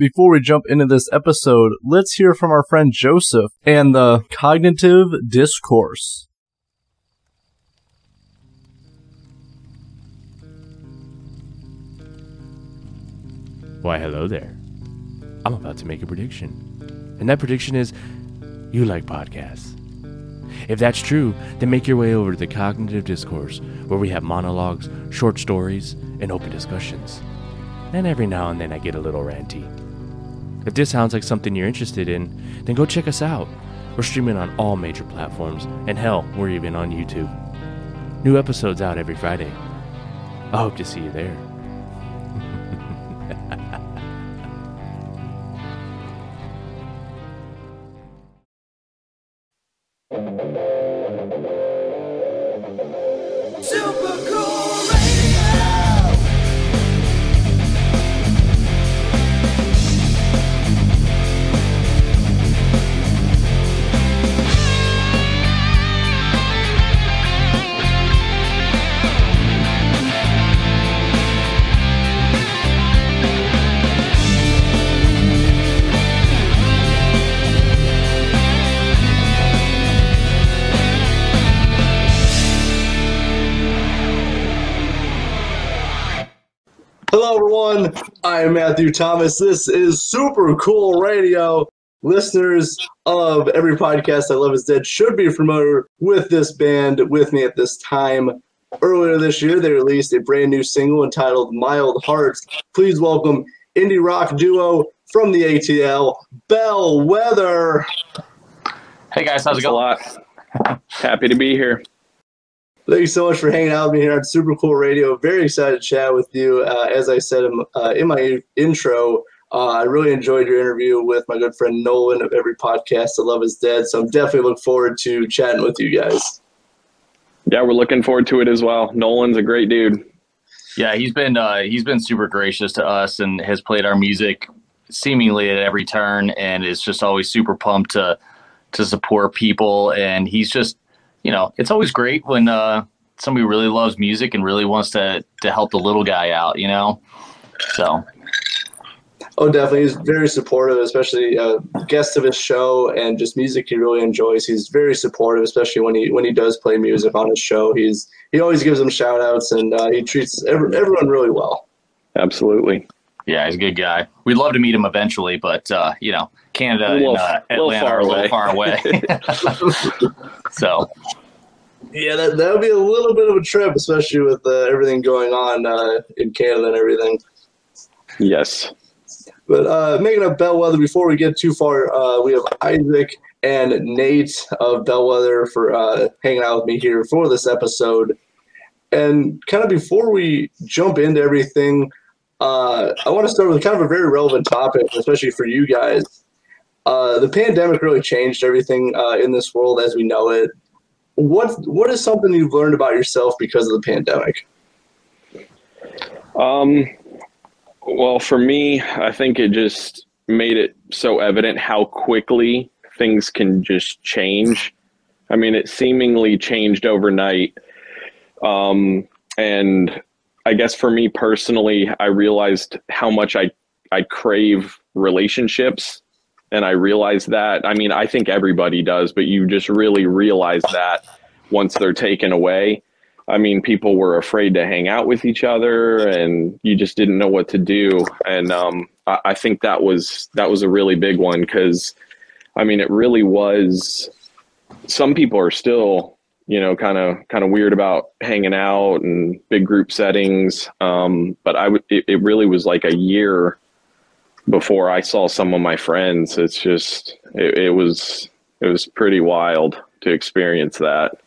Before we jump into this episode, let's hear from our friend Joseph and the cognitive discourse. Why, hello there. I'm about to make a prediction. And that prediction is you like podcasts. If that's true, then make your way over to the Cognitive Discourse, where we have monologues, short stories, and open discussions. And every now and then I get a little ranty. If this sounds like something you're interested in, then go check us out. We're streaming on all major platforms, and hell, we're even on YouTube. New episodes out every Friday. I hope to see you there. I am Matthew Thomas. This is Super Cool Radio. Listeners of every podcast I Love Is Dead should be familiar with this band with me at this time. Earlier this year, they released a brand new single entitled Mild Hearts. Please welcome indie rock duo from the ATL, Bellwether. Hey guys, how's it Thanks a going? Happy to be here. Thank you so much for hanging out with me here on Super Cool Radio. Very excited to chat with you. Uh, as I said in, uh, in my intro, uh, I really enjoyed your interview with my good friend Nolan of every podcast. I love is dead, so I'm definitely looking forward to chatting with you guys. Yeah, we're looking forward to it as well. Nolan's a great dude. Yeah, he's been uh, he's been super gracious to us and has played our music seemingly at every turn, and is just always super pumped to to support people. And he's just, you know, it's always great when uh, somebody really loves music and really wants to to help the little guy out. You know, so Oh, definitely. He's very supportive, especially uh, guest of his show and just music he really enjoys. He's very supportive, especially when he when he does play music on his show. He's he always gives them shout outs and uh, he treats every, everyone really well. Absolutely. Yeah, he's a good guy. We'd love to meet him eventually, but uh, you know, Canada A little- and uh, little Atlanta far are a little far away. so Yeah, that that would be a little bit of a trip, especially with uh, everything going on uh, in Canada and everything. Yes. But uh, making up Bellwether, before we get too far, uh, we have Isaac and Nate of Bellwether for uh, hanging out with me here for this episode. And kind of before we jump into everything, uh, I want to start with kind of a very relevant topic, especially for you guys. Uh, the pandemic really changed everything uh, in this world as we know it. What what is something you've learned about yourself because of the pandemic? Um, well, for me, I think it just made it so evident how quickly things can just change. I mean, it seemingly changed overnight. Um, and I guess for me personally, I realized how much I, I crave relationships. And I realized that. I mean, I think everybody does, but you just really realize that once they're taken away. I mean, people were afraid to hang out with each other, and you just didn't know what to do. And um, I, I think that was that was a really big one because, I mean, it really was. Some people are still, you know, kind of kind of weird about hanging out and big group settings. Um, but I would, it, it really was like a year before I saw some of my friends. It's just, it, it was, it was pretty wild to experience that.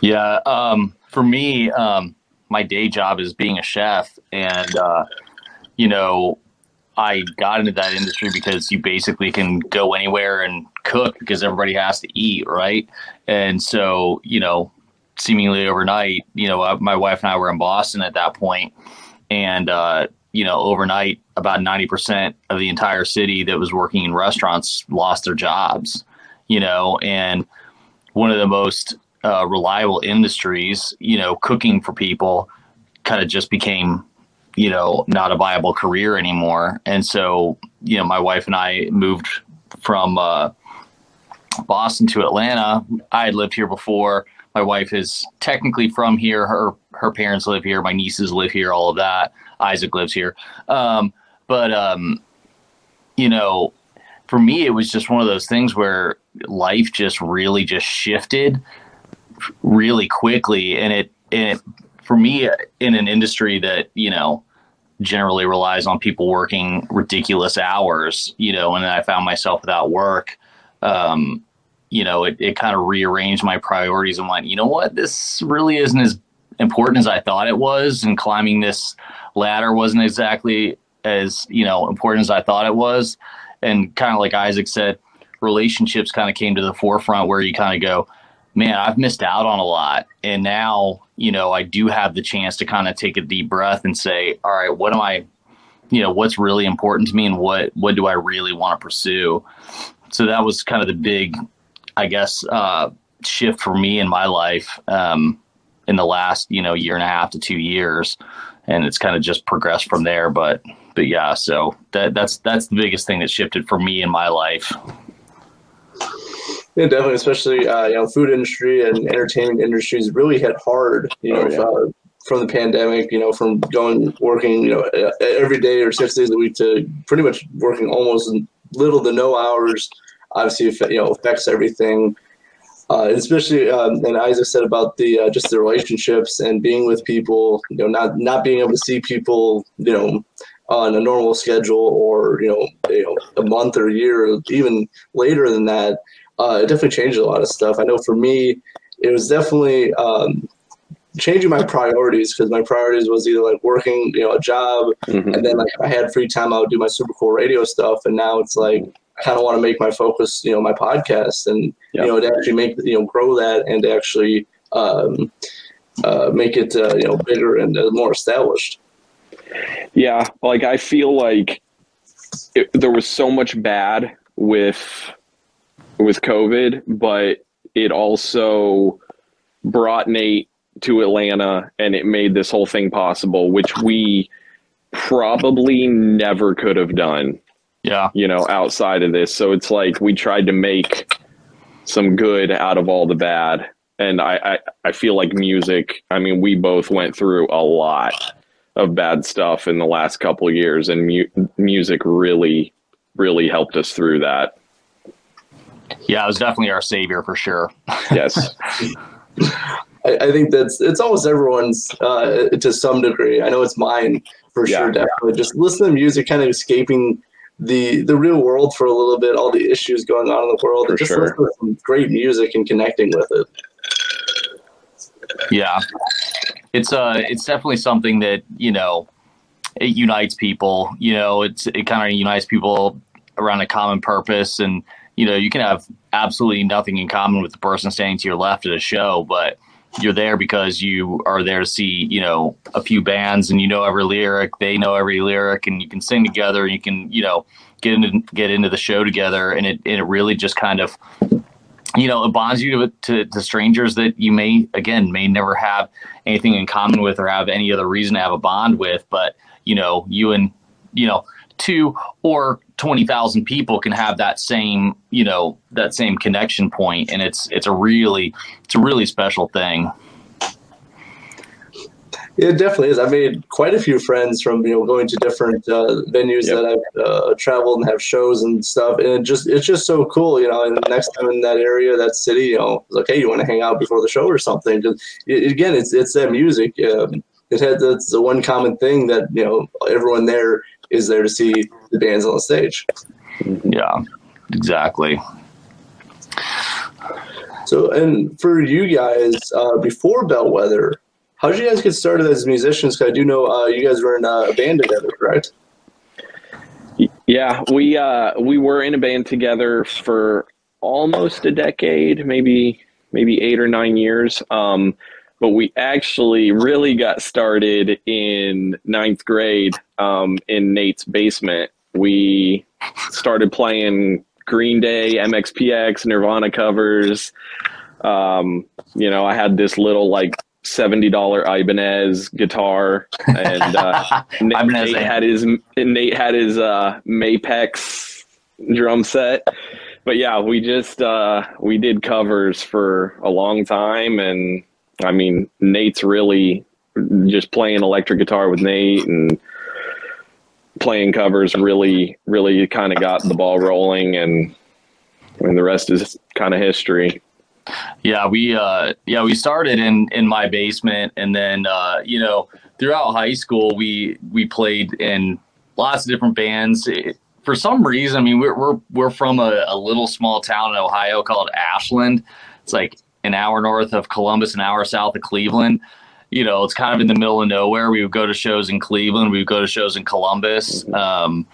Yeah, um, for me, um, my day job is being a chef, and uh, you know, I got into that industry because you basically can go anywhere and cook because everybody has to eat, right? And so, you know, seemingly overnight, you know, uh, my wife and I were in Boston at that point, and uh, you know, overnight, about ninety percent of the entire city that was working in restaurants lost their jobs. You know, and one of the most uh, reliable industries, you know, cooking for people kind of just became you know, not a viable career anymore. And so, you know, my wife and I moved from uh, Boston to Atlanta. I had lived here before. My wife is technically from here. Her her parents live here. My nieces live here. All of that. Isaac lives here. Um, but um, you know, for me, it was just one of those things where life just really just shifted really quickly, and it and it, for me in an industry that you know generally relies on people working ridiculous hours, you know, and I found myself without work. Um, you know, it, it kind of rearranged my priorities and went, you know what, this really isn't as important as I thought it was, and climbing this ladder wasn't exactly as you know important as I thought it was. And kind of like Isaac said, relationships kind of came to the forefront where you kind of go, man, I've missed out on a lot, and now you know I do have the chance to kind of take a deep breath and say, all right, what am I, you know, what's really important to me, and what what do I really want to pursue? So that was kind of the big, I guess, uh, shift for me in my life um, in the last you know year and a half to two years, and it's kind of just progressed from there. But but yeah, so that that's that's the biggest thing that shifted for me in my life. Yeah, definitely, especially uh, you know, food industry and entertainment industries really hit hard. You know, Oh, yeah. uh, from the pandemic. You know, from going working you know every day or six days a week to pretty much working almost little to no hours. Obviously, you know, affects everything. Uh, especially, um, and Isaac said about the uh, just the relationships and being with people. You know, not not being able to see people. You know, on a normal schedule or you know, you know, a month or a year, or even later than that uh, it definitely changed a lot of stuff. I know for me, it was definitely um, changing my priorities because my priorities was either like working, you know, a job, Mhm. and then like if I had free time, I would do my super cool radio stuff. And now it's like I kind of want to make my focus, you know, my podcast, and Yeah. you know, to actually make you know grow that and actually um, uh, make it uh, you know bigger and uh, more established. Yeah, like I feel like it, there was so much bad with with COVID, but it also brought Nate to Atlanta and it made this whole thing possible, which we probably never could have done, Yeah, you know, outside of this. So it's like we tried to make some good out of all the bad. And I, I, I feel like music, I mean, we both went through a lot of bad stuff in the last couple of years, and mu- music really, really helped us through that. Yeah, it was definitely our savior for sure. Yes. I, I think that's it's almost everyone's uh, to some degree. I know it's mine for Yeah. sure. Definitely, just listen to music, kind of escaping the the real world for a little bit, all the issues going on in the world, For and just sure. listen to some great music and connecting with it. Yeah, it's uh, it's definitely something that you know it unites people. You know, it's it kind of unites people around a common purpose, and you know, you can have absolutely nothing in common with the person standing to your left at a show, but you're there because you are there to see you know a few bands, and you know every lyric, they know every lyric, and you can sing together, you can you know get into get into the show together, and it and it really just kind of you know, it bonds you to, to, to strangers that you may, again, may never have anything in common with or have any other reason to have a bond with. But, you know, you and, you know, two or 20,000 people can have that same, you know, that same connection point. And it's, it's a really, it's a really special thing. It definitely is. I made quite a few friends from you know going to different uh, venues Yep. that I've uh, traveled and have shows and stuff, and it just it's just so cool, you know. And the next time in that area, that city, you know, it's like, hey, you want to hang out before the show or something? Because again, it's it's that music. Um, it had that's the one common thing that you know everyone there is there to see the bands on the stage. Yeah, exactly. So, and for you guys, uh, before Bellwether, how did you guys get started as musicians? Because I do know uh, you guys were in uh, a band together, correct? Yeah, we uh, we were in a band together for almost a decade, maybe maybe eight or nine years. Um, but we actually really got started in ninth grade um, in Nate's basement. We started playing Green Day, MXPX, Nirvana covers. Um, you know, I had this little like seventy dollar Ibanez guitar, and uh, Nate, Ibanez Nate had his Nate had his uh, Mapex drum set. But yeah, we just uh, we did covers for a long time, and I mean Nate's really just playing electric guitar with Nate and playing covers really really kind of got the ball rolling and and the rest is kind of history Yeah, we uh yeah, we started in in my basement and then uh you know, throughout high school we we played in lots of different bands. For some reason, I mean, we're we're we're from a, a little small town in Ohio called Ashland. It's like an hour north of Columbus, an hour south of Cleveland. You know, it's kind of in the middle of nowhere. We would go to shows in Cleveland, we would go to shows in Columbus. Um,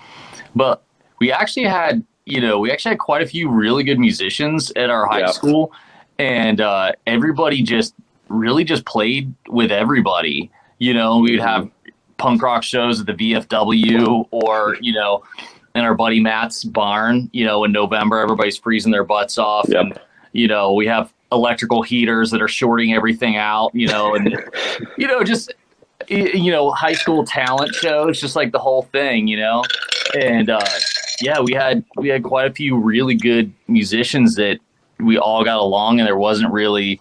but we actually had, you know, we actually had quite a few really good musicians at our high Yeah. school, and uh, everybody just really just played with everybody. You know, we'd have punk rock shows at the VFW, or you know, in our buddy Matt's barn. You know, in November, everybody's freezing their butts off, Yep. and you know, we have electrical heaters that are shorting everything out. You know, and you know, just you know, high school talent shows, just like the whole thing. You know, and uh, yeah, we had we had quite a few really good musicians that we all got along, and there wasn't really.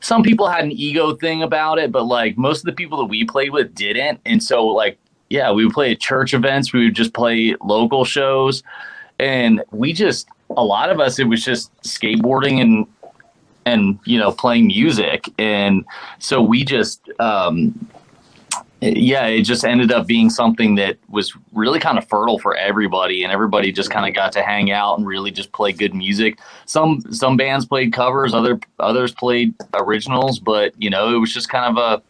Some people had an ego thing about it, but like most of the people that we played with didn't, and so like yeah, we would play at church events, we would just play local shows, and we just a lot of us it was just skateboarding and and you know playing music, and so we just um, yeah, it just ended up being something that was really kind of fertile for everybody, and everybody just kind of got to hang out and really just play good music. Some some bands played covers, other others played originals, but you know, it was just kind of a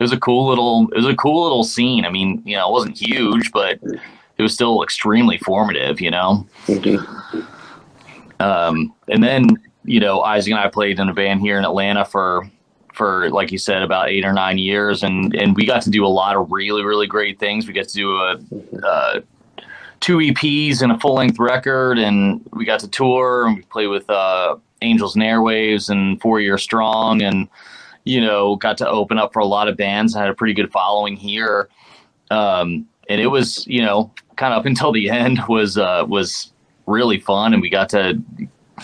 it was a cool little it was a cool little scene. I mean, you know, it wasn't huge, but it was still extremely formative. You know, um, and then you know, Isaac and I played in a band here in Atlanta for for like you said about eight or nine years, and and we got to do a lot of really really great things. We got to do a. Uh, Two EPs and a full length record, and we got to tour and we played with uh, Angels and Airwaves and Four Year Strong, and you know, got to open up for a lot of bands. Had a pretty good following here. Um, and it was, you know, kind of up until the end was, uh, was really fun. And we got to,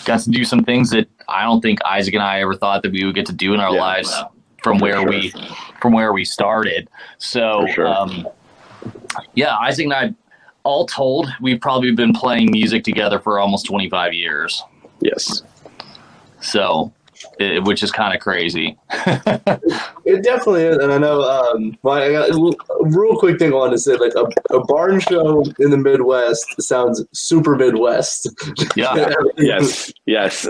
got to do some things that I don't think Isaac and I ever thought that we would get to do in our Yeah. lives from where sure. we, from where we started. So, sure. um, yeah, Isaac and I, all told, we've probably been playing music together for almost 25 years. yes So, it, which is kind of crazy. It definitely is, and I know. Um, well, I got a real quick thing I wanted to say. Like a, a barn show in the Midwest sounds super Midwest. Yeah. yes yes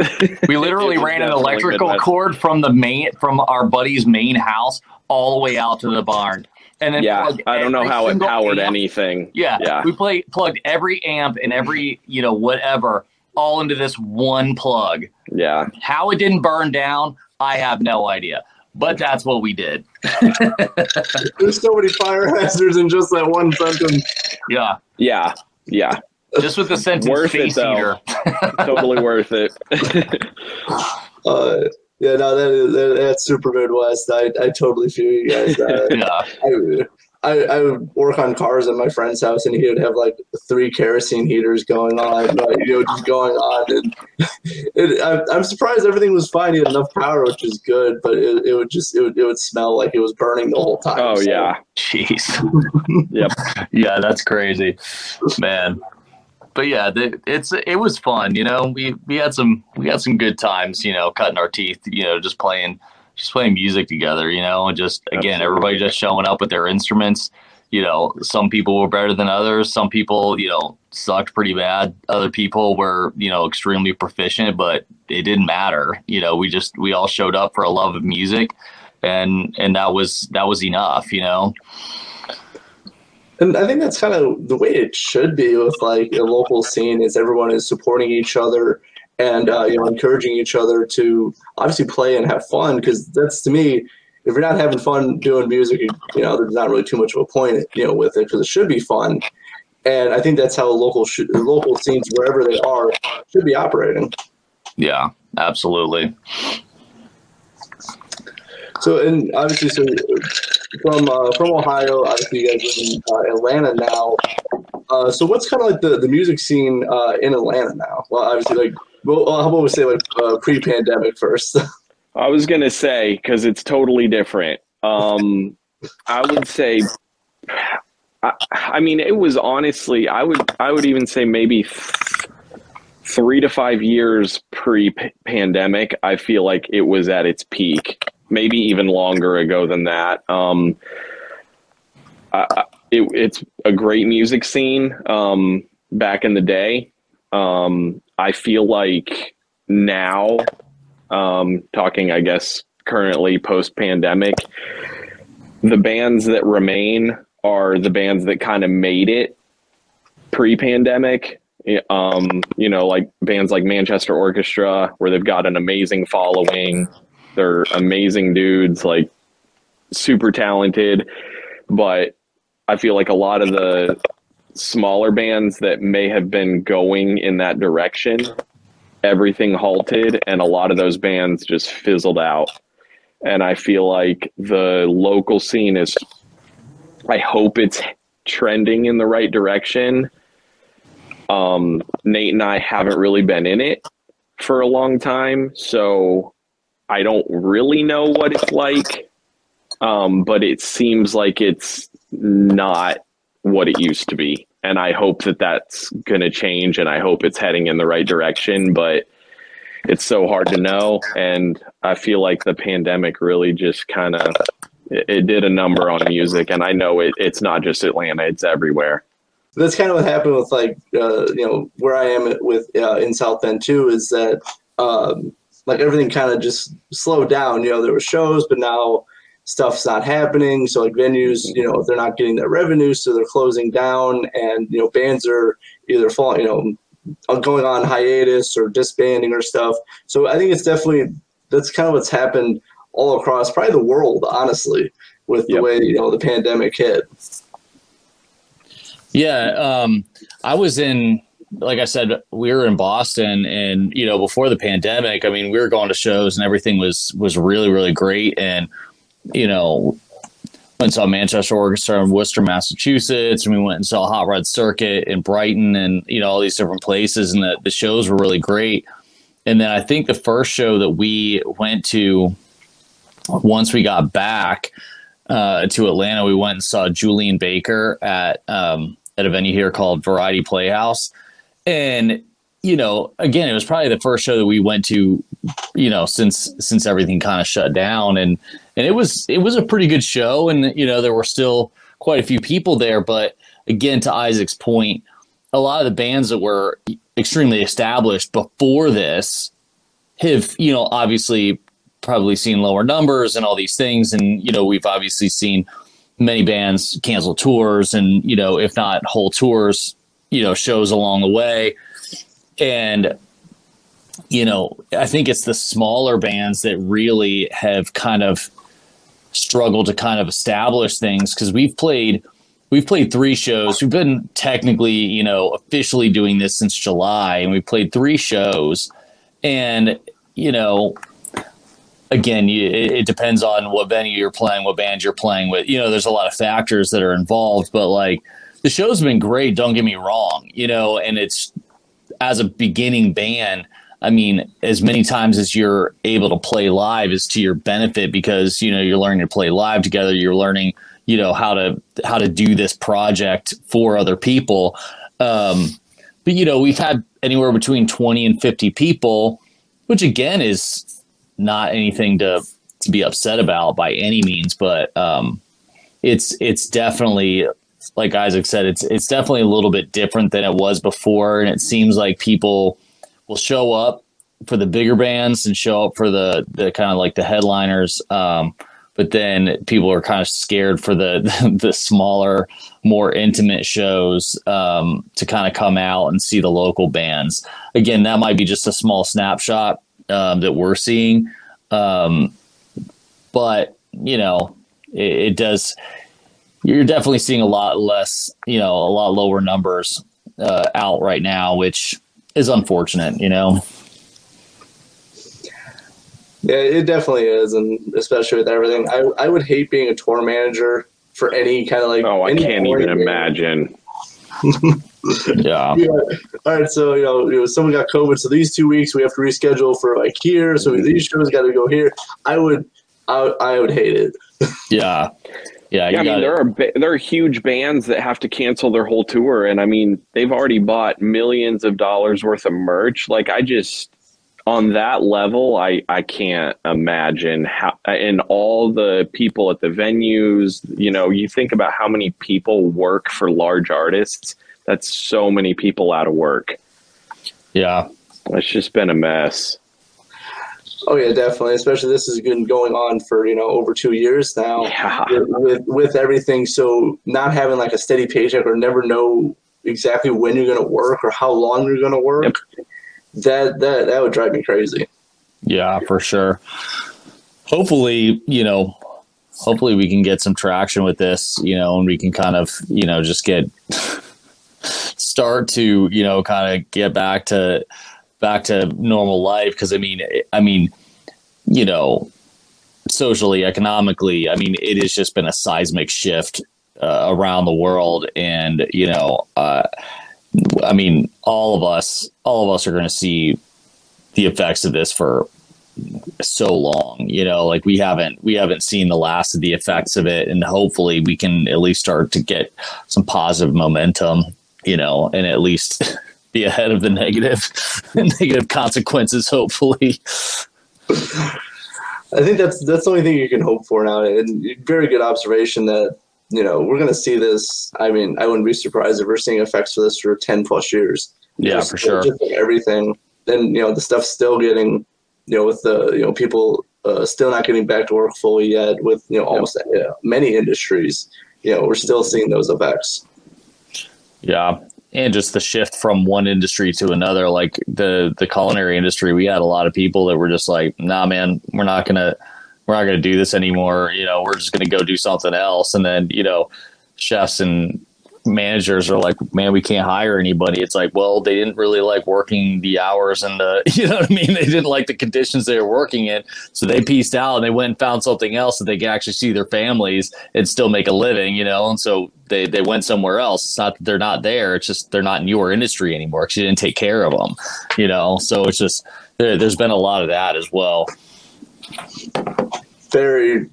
We literally ran an electrical Midwest. cord from the main from our buddy's main house all the way out to the barn. And then yeah i don't know how it powered amp. anything Yeah, yeah We play plugged every amp and every, you know, whatever all into this one plug. yeah How it didn't burn down, I have no idea. But that's what we did. There's so many fire hazards in just that one sentence. Yeah. yeah yeah Just with the sentence Worth it, face though. eater. totally worth it Uh, yeah, no, that is that, that's super Midwest. I, I totally feel you guys. Uh, Yeah. I, I, I would work on cars at my friend's house, and he would have like three kerosene heaters going on, like, you know, just going on. And it, I, I'm surprised everything was fine. He had enough power, which is good, but it, it would just it would, it would smell like it was burning the whole time. oh So, yeah Jeez. Yep. Yeah, that's crazy, man. But yeah, the, it's it was fun. You know, we we had some we had some good times. You know, cutting our teeth. You know, just playing just playing music together. You know, and just again, Absolutely. everybody just showing up with their instruments. You know, some people were better than others. Some people, you know, sucked pretty bad. Other people were, you know, extremely proficient, but it didn't matter. You know, we just we all showed up for a love of music, and and that was that was enough. You know. And I think that's kind of the way it should be with like a local scene is everyone is supporting each other and uh, you know encouraging each other to obviously play and have fun because that's to me if you're not having fun doing music you know there's not really too much of a point you know with it because it should be fun and I think that's how local sh- local scenes wherever they are should be operating. Yeah, absolutely. So, and obviously, so from uh, from Ohio, obviously, you guys live in uh, Atlanta now. Uh, so, what's kind of like the, the music scene uh, in Atlanta now? Well, obviously, like, well, how about we say like uh, pre-pandemic first? I was gonna say because it's totally different. Um, I would say, I, I mean, it was honestly, I would, I would even say maybe th- three to five years pre-pandemic. I feel like it was at its peak. Maybe even longer ago than that. Um, I, it, it's a great music scene um, back in the day. Um, I feel like now um, talking, I guess, currently post pandemic, the bands that remain are the bands that kind of made it pre pandemic. Um, you know, like bands like Manchester Orchestra, where they've got an amazing following. They're amazing dudes, like super talented. But I feel like a lot of the smaller bands that may have been going in that direction everything halted and a lot of those bands just fizzled out. And I feel like the local scene is, I hope it's trending in the right direction. Um, Nate and I haven't really been in it for a long time, so I don't really know what it's like. Um, but it seems like it's not what it used to be and I hope that that's going to change, and I hope it's heading in the right direction. But it's so hard to know, and I feel like the pandemic really just kind of it, did a number on music, and I know it, it's not just Atlanta; it's everywhere. That's kind of what happened with like uh, you know where I am with uh, in South Bend too. Is that um, like everything kind of just slowed down. You know, there were shows, but now stuff's not happening. So like venues, you know, they're not getting their revenue, so they're closing down, and you know, bands are either falling, you know, going on hiatus or disbanding or stuff. So I think it's definitely that's kind of what's happened all across probably the world, honestly, with the yep. way you know the pandemic hit. Yeah, um, I was in like I said, we were in Boston, and you know, before the pandemic, I mean, we were going to shows, and everything was was really, really great. And you know, went and saw Manchester Orchestra in Worcester, Massachusetts, and we went and saw Hot Rod Circuit in Brighton, and you know all these different places, and the, the shows were really great. And then I think the first show that we went to once we got back uh, to Atlanta, we went and saw Julien Baker at um, at a venue here called Variety Playhouse, and you know, again, it was probably the first show that we went to, you know, since since everything kind of shut down, and and it was it was a pretty good show, and you know, there were still quite a few people there, but again, to Isaac's point, a lot of the bands that were extremely established before this have, you know, obviously probably seen lower numbers and all these things, and you know, we've obviously seen many bands cancel tours, and you know, if not whole tours, you know, shows along the way. And you know, I think it's the smaller bands that really have kind of struggled to kind of establish things because we've played we've played three shows. We've been technically, you know, officially doing this since July, and we played three shows. And you know, again, you, it, it, depends on what venue you're playing, what band you're playing with. You know, there's a lot of factors that are involved, but like the show's been great. Don't get me wrong. You know, and it's as a beginning band, I mean, as many times as you're able to play live is to your benefit because you know you're learning to play live together. You're learning, you know, how to how to do this project for other people. Um, but you know, we've had anywhere between twenty and fifty people, which again is not anything to to be upset about by any means. But um, it's it's definitely like Isaac said, it's it's definitely a little bit different than it was before, and it seems like people will show up for the bigger bands and show up for the the kind of like the headliners. Um, but then people are kind of scared for the the smaller, more intimate shows um, to kind of come out and see the local bands. Again, that might be just a small snapshot um, that we're seeing, um, but you know, it, it does you're definitely seeing a lot less, you know, a lot lower numbers uh, out right now, which is unfortunate, you know. Yeah, it definitely is, and especially with everything, I I would hate being a tour manager for any kind of like. Oh, I can't even game. imagine. Yeah. Yeah. All right, so you know, you know, someone got COVID, so these two weeks we have to reschedule for like here. So these mm-hmm. shows got to go here. I would, I, would- I would hate it. Yeah. Yeah. Yeah, I mean, got there are there are huge bands that have to cancel their whole tour, and I mean, they've already bought millions of dollars worth of merch. Like, I just on that level, I I can't imagine how. And all the people at the venues, you know, you think about how many people work for large artists. That's so many people out of work. yeah. It's just been a mess. Oh yeah, definitely. Especially this has been going on for you know over two years now. Yeah. With, with everything, so not having like a steady paycheck or never know exactly when you're going to work or how long you're going to work. Yep. That that that would drive me crazy. Yeah, for sure. Hopefully, you know, hopefully we can get some traction with this, you know, and we can kind of, you know, just get start to, you know, kind of get back to back to normal life because I mean, I mean, you know, socially, economically, I mean, it has just been a seismic shift uh, around the world. And, you know, uh I mean, all of us, all of us are going to see the effects of this for so long you know? Like we haven't we haven't seen the last of the effects of it. And hopefully we can at least start to get some positive momentum you know and at least be ahead of the negative negative consequences hopefully I think that's that's the only thing you can hope for now. And very good observation that you know we're going to see this. I mean, I wouldn't be surprised if we're seeing effects for this for ten plus years. yeah Just- for sure Just like everything, and you know the stuff's still getting, you know, with the you know people uh, still not getting back to work fully yet. With you know almost uh, many industries, you know, we're still seeing those effects. Yeah. And just the shift from one industry to another, like the the culinary industry, we had a lot of people that were just like, "Nah, man, we're not gonna, we're not gonna do this anymore. You know, we're just gonna go do something else." And then, you know, chefs and managers are like, "Man, we can't hire anybody." It's like, well, they didn't really like working the hours and the, you know what I mean? They didn't like the conditions they were working in, so they pieced out and they went and found something else that they could actually see their families and still make a living. You know, and so they they went somewhere else. It's not that they're not there. It's just they're not in your industry anymore because you didn't take care of them. You know, so it's just there, there's been a lot of that as well. Very,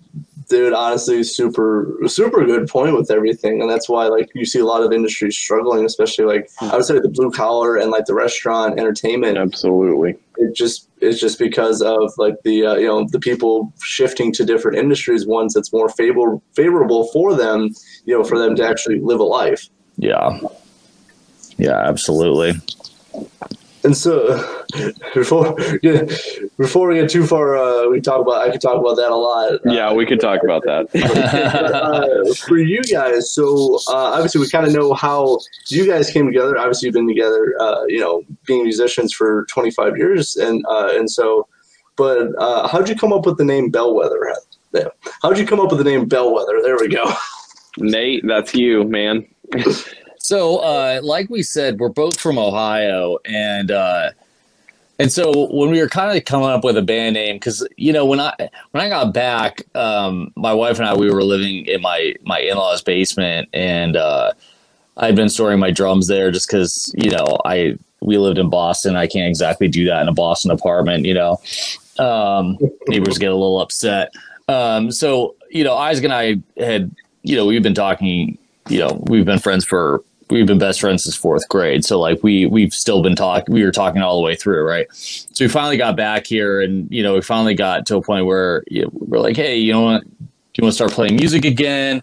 dude. Honestly, super super good point with everything, and that's why like you see a lot of industries struggling, especially like I would say the blue collar and like the restaurant entertainment. Absolutely. it just it's just because of like the uh, you know the people shifting to different industries ones that's more favorable favorable for them you know for them to actually live a life Yeah, yeah, absolutely. And so before yeah, before we get too far uh, we talk about I could talk about that a lot Yeah, we could talk about that. uh, for you guys, so uh, obviously we kind of know how you guys came together. Obviously, you've been together, uh, you know, being musicians for 25 years, and uh, and so, but uh, how'd you come up with the name Bellwether? How'd you come up with the name Bellwether? There we go. Nate, that's you, man. So, uh, like we said, we're both from Ohio, and uh, and so when we were kind of coming up with a band name, because you know when I when I got back, um, my wife and I we were living in my my in laws basement, and uh, I'd been storing my drums there just because you know I we lived in Boston. I can't exactly do that in a Boston apartment, you know. Um, neighbors get a little upset. Um, so you know, Isaac and I had you know we've been talking you know we've been friends for we've been best friends since fourth grade. So like we we've still been talking we were talking all the way through right? So we finally got back here and you know we finally got to a point where you know, we're like hey you know what? Do you want to start playing music again?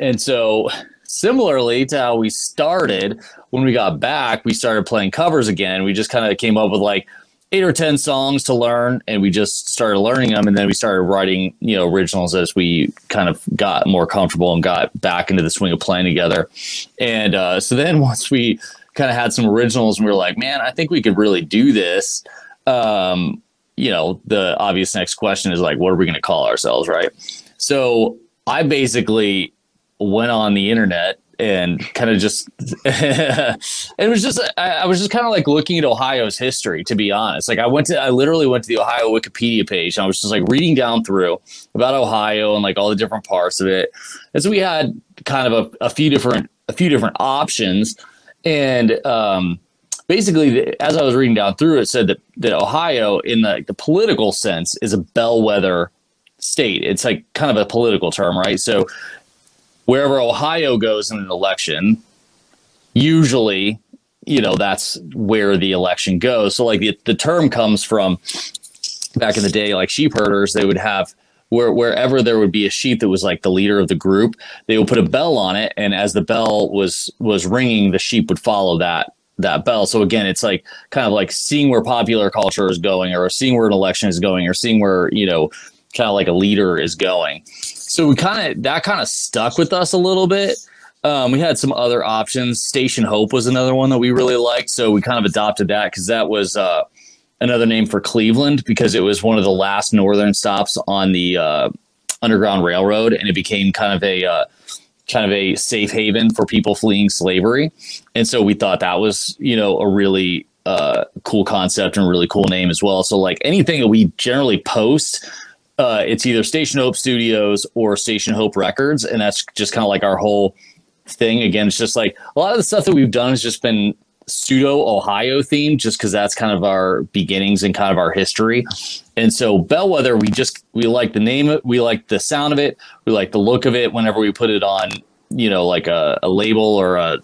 And so similarly to how we started when we got back we started playing covers again. We just kind of came up with like eight or ten songs to learn and we just started learning them and then we started writing you know originals as we kind of got more comfortable and got back into the swing of playing together. And uh, so then once we kind of had some originals and we were like man i think we could really do this um, you know the obvious next question is like what are we going to call ourselves right? So i basically went on the internet and kind of just it was just I, I was just kind of like looking at Ohio's history to be honest. Like I went to I literally went to the Ohio Wikipedia page and I was just like reading down through about Ohio and like all the different parts of it. And so we had kind of a, a few different a few different options and um basically the- as I was reading down through it said that that Ohio in the, the political sense is a bellwether state. It's like kind of a political term, right? So wherever Ohio goes in an election, usually, you know, that's where the election goes. So like the, the term comes from back in the day, like sheep herders, they would have where wherever there would be a sheep that was like the leader of the group, they would put a bell on it, and as the bell was was ringing, the sheep would follow that that bell. So again, it's like kind of like seeing where popular culture is going, or seeing where an election is going, or seeing where you know, kind of like a leader is going. So we kind of that kind of stuck with us a little bit. Um, we had some other options. Station Hope was another one that we really liked, so we kind of adopted that because that was uh, another name for Cleveland because it was one of the last northern stops on the uh, Underground Railroad, and it became kind of a uh, kind of a safe haven for people fleeing slavery. And so we thought that was you know a really uh, cool concept and a really cool name as well. So like anything that we generally post. Uh, it's either Station Hope Studios or Station Hope Records, and that's just kind of like our whole thing. Again, it's just like a lot of the stuff that we've done has just been pseudo Ohio themed, just because that's kind of our beginnings and kind of our history. And so Bellwether, we just we like the name, we like the sound of it, we like the look of it. Whenever we put it on, you know, like a, a label or a,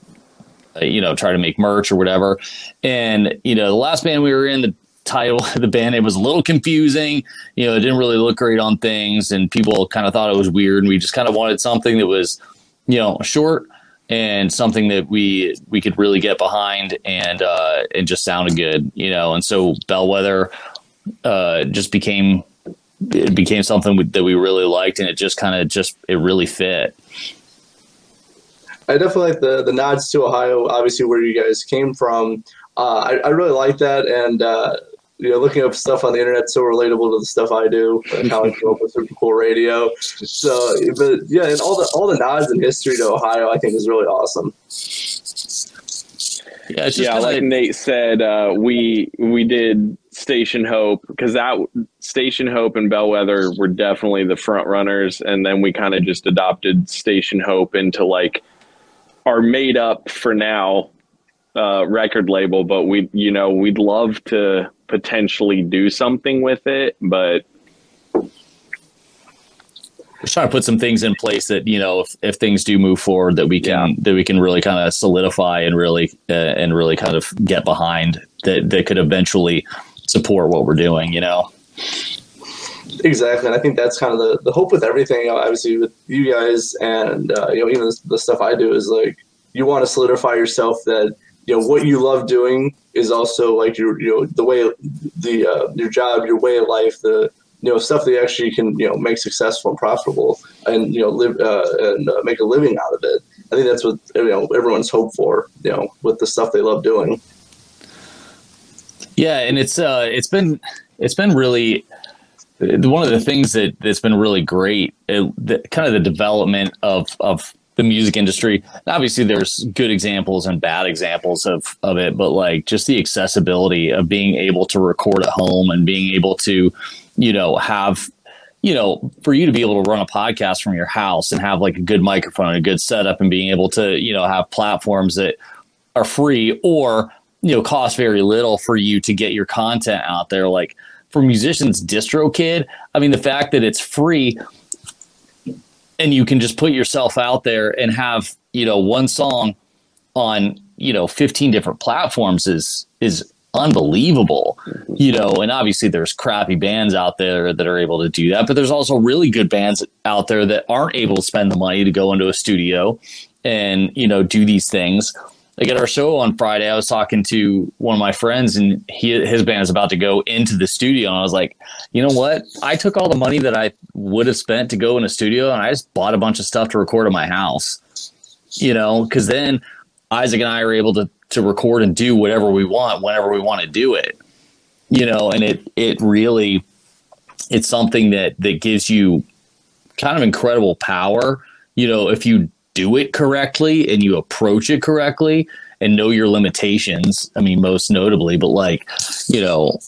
a, you know, try to make merch or whatever. And you know, the last band we were in, the title of the band. It was a little confusing. You know it didn't really look great on things and people kind of thought it was weird and we just kind of wanted something that was you know short and something that we we could really get behind and uh and just sounded good you know? And so bellwether uh just became it became something that we really liked and it just kind of just it really fit. I definitely like the the nods to Ohio, obviously where you guys came from. Uh, I, I really like that, and uh, you know, looking up stuff on the internet so relatable to the stuff I do, and how I grew up with super cool radio. So, but yeah, and all the all the nods in history to Ohio, I think is really awesome. yeah it's just yeah, kinda- like Nate said, uh, we we did Station Hope because that Station Hope and Bellwether were definitely the front runners, and then we kind of just adopted Station Hope into like our made up for now uh, record label. But we, you know, we'd love to potentially do something with it, but just trying to put some things in place that you know if, if things do move forward that we can that we can really kind of solidify and really uh, and really kind of get behind that that could eventually support what we're doing you know Exactly, and I think that's kind of the, the hope with everything. you know, Obviously, with you guys, and uh, you know, even the, the stuff I do is like you want to solidify yourself that you know what you love doing is also like your you know the way the uh, your job, your way of life, the you know stuff that you actually can you know make successful and profitable, and you know live uh, and uh, make a living out of it. I think that's what you know everyone's hope for. You know, with the stuff they love doing. yeah and it's uh it's been it's been really one of the things that that's been really great it, the, kind of the development of of the music industry. Obviously there's good examples and bad examples of of it but like just the accessibility of being able to record at home and being able to you know have you know for you to be able to run a podcast from your house and have like a good microphone a good setup and being able to you know have platforms that are free or you know cost very little for you to get your content out there. Like for musicians distrokid i mean the fact that it's free and you can just put yourself out there and have you know one song on you know 15 different platforms is is unbelievable you know and obviously there's crappy bands out there that are able to do that but there's also really good bands out there that aren't able to spend the money to go into a studio and you know do these things like at our show on Friday, I was talking to one of my friends, and he his band is about to go into the studio, and I was like, you know what? I took all the money that I would have spent to go in a studio, and I just bought a bunch of stuff to record at my house. You know, because then Isaac and I are able to to record and do whatever we want whenever we want to do it. You know, and it it really it's something that that gives you kind of incredible power. You know, if you do it correctly and you approach it correctly and know your limitations. I mean, most notably, but like, you know,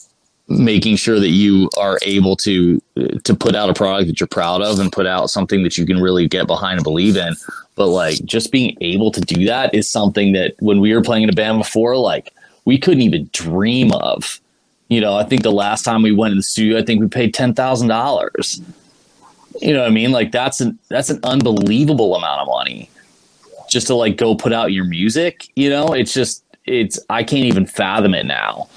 making sure that you are able to to put out a product that you're proud of and put out something that you can really get behind and believe in but like just being able to do that is something that when we were playing in a band before like we couldn't even dream of you know i think the last time we went in the studio i think we paid $10000 you know what i mean like that's an that's an unbelievable amount of money just to like go put out your music you know it's just it's i can't even fathom it now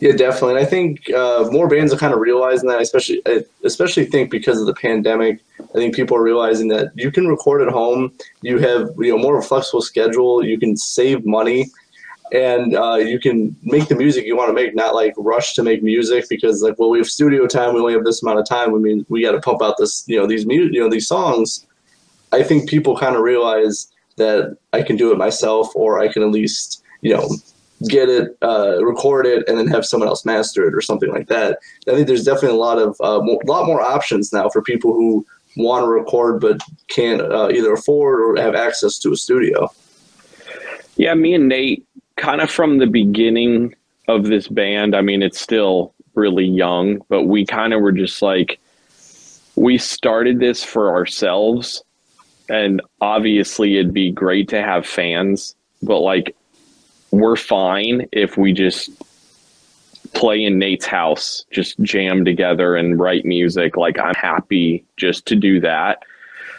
Yeah, definitely. And I think uh, more bands are kind of realizing that, especially I especially think because of the pandemic. I think people are realizing that you can record at home. You have you know more of a flexible schedule. You can save money, and uh, you can make the music you want to make. Not like rush to make music because like well we have studio time. We only have this amount of time. I mean we got to pump out this you know these mu- you know these songs. I think people kind of realize that I can do it myself, or I can at least you know get it, uh, record it, and then have someone else master it or something like that. I think there's definitely a lot of uh, lot more options now for people who want to record but can't uh, either afford or have access to a studio. Yeah, me and Nate, kind of from the beginning of this band, I mean, it's still really young, but we kind of were just like, we started this for ourselves. And obviously, it'd be great to have fans, but like, we're fine if we just play in Nate's house, just jam together and write music. Like, I'm happy just to do that.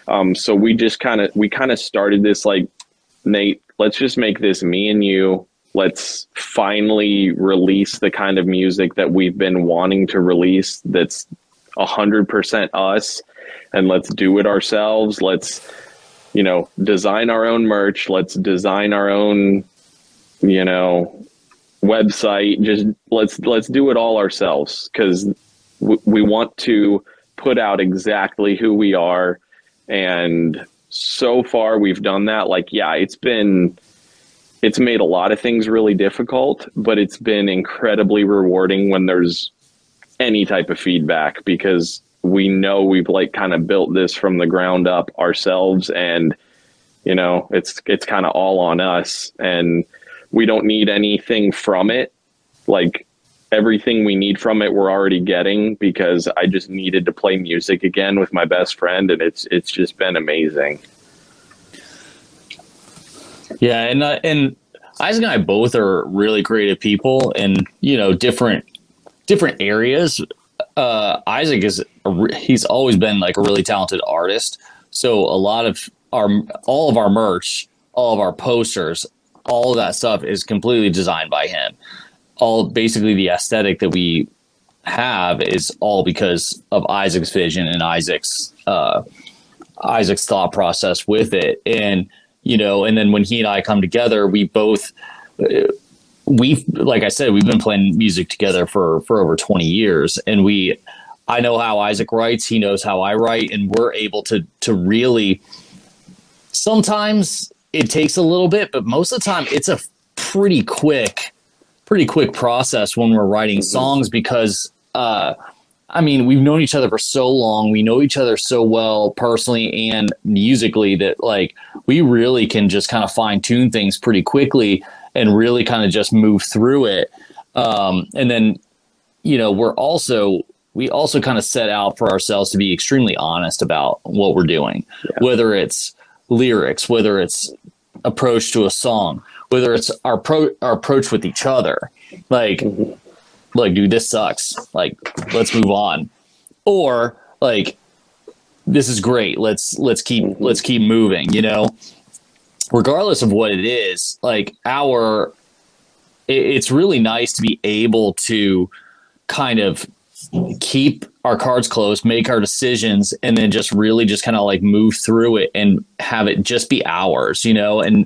Um, so we just kind of we kind of started this like Nate, let's just make this me and you. Let's finally release the kind of music that we've been wanting to release that's a hundred percent us and let's do it ourselves. Let's, you know, design our own merch. Let's design our own, you know, website. Just let's let's do it all ourselves because w- we want to put out exactly who we are and so far we've done that like yeah it's been it's made a lot of things really difficult but it's been incredibly rewarding when there's any type of feedback because we know we've like kind of built this from the ground up ourselves and you know it's it's kind of all on us and we don't need anything from it like everything we need from it we're already getting because I just needed to play music again with my best friend and it's it's just been amazing. Yeah, and uh, and Isaac and I both are really creative people, and you know, different different areas. Uh, Isaac is re- he's always been like a really talented artist. So a lot of our all of our merch, all of our posters, all of that stuff is completely designed by him. All basically the aesthetic that we have is all because of Isaac's vision and Isaac's uh, Isaac's thought process with it, and you know, and then when he and I come together, we both we've like I said, we've been playing music together for for over 20 years. And we I know how Isaac writes, he knows how I write and we're able to to really sometimes it takes a little bit, but most of the time it's a pretty quick pretty quick process when we're writing songs because uh I mean, we've known each other for so long. We know each other so well personally and musically that like we really can just kind of fine tune things pretty quickly and really kind of just move through it. Um, and then, you know, we're also we also kind of set out for ourselves to be extremely honest about what we're doing, whether it's lyrics, whether it's approach to a song, whether it's our pro our approach with each other. Like, like, dude, this sucks. Like, let's move on. Or like, this is great. Let's let's keep let's keep moving. You know, regardless of what it is, like our, it, it's really nice to be able to kind of keep our cards close, make our decisions, and then just really just kind of like move through it and have it just be ours, you know, and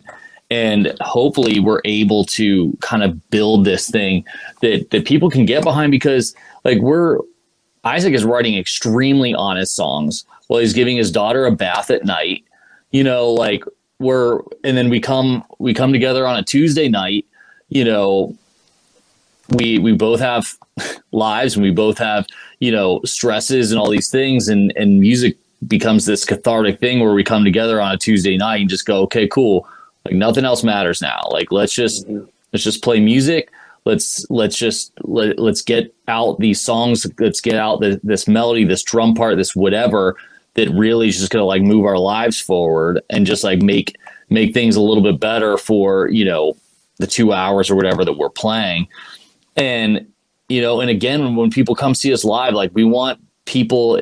and hopefully we're able to kind of build this thing that that people can get behind because like we're Isaac is writing extremely honest songs while he's giving his daughter a bath at night. You know, like we're and then we come we come together on a Tuesday night, you know, we we both have lives and we both have, you know, stresses and all these things and and music becomes this cathartic thing where we come together on a Tuesday night and just go, okay, cool. Like nothing else matters now. Like let's just mm-hmm. let's just play music. Let's let's just let, let's get out these songs. Let's get out the, this melody, this drum part, this whatever that really is just gonna like move our lives forward and just like make make things a little bit better for you know the two hours or whatever that we're playing. And you know, and again, when people come see us live, like we want people.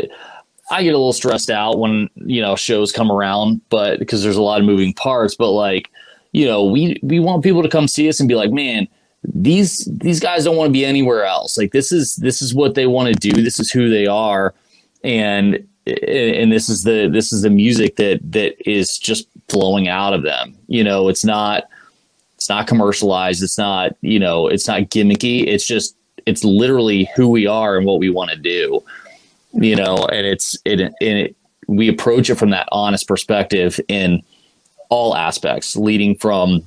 I get a little stressed out when you know shows come around, but because there's a lot of moving parts. But like, you know, we we want people to come see us and be like, man, these these guys don't want to be anywhere else. Like this is this is what they want to do. This is who they are, and and this is the this is the music that that is just flowing out of them. You know, it's not it's not commercialized. It's not you know it's not gimmicky. It's just it's literally who we are and what we want to do. You know, and it's it and it we approach it from that honest perspective in all aspects, leading from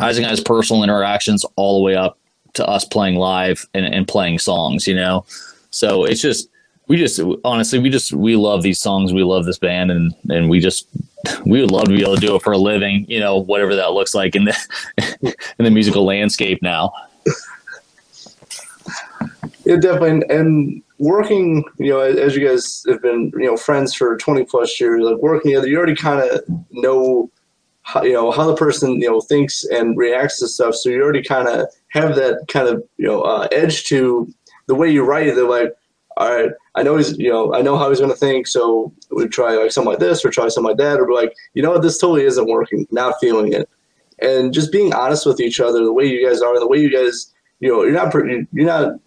Isaac and personal interactions all the way up to us playing live and, and playing songs, you know? So it's just, we just, honestly, we just, we love these songs. We love this band and, and we just, we would love to be able to do it for a living, you know, whatever that looks like in the, in the musical landscape now. Yeah, definitely. And working, you know, as, you guys have been, you know, friends for 20 plus years, like working together, you already kind of know, how, you know, how the person, you know, thinks and reacts to stuff. So you already kind of have that kind of, you know, uh, edge to the way you write it. They're like, all right, I know he's, you know, I know how he's going to think. So we try like something like this or try something like that. Or be like, you know what, this totally isn't working. Not feeling it. And just being honest with each other, the way you guys are, the way you guys, you know, you're not, you're not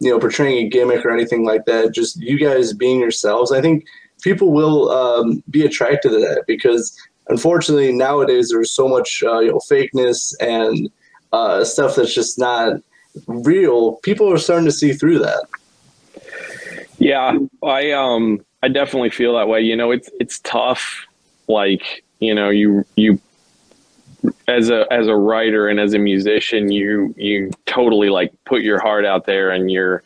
you know portraying a gimmick or anything like that just you guys being yourselves i think people will um, be attracted to that because unfortunately nowadays there's so much uh, you know fakeness and uh, stuff that's just not real people are starting to see through that Yeah, I um I definitely feel that way. You know, it's it's tough. Like you know, you you as a as a writer and as a musician, you you totally like put your heart out there and you're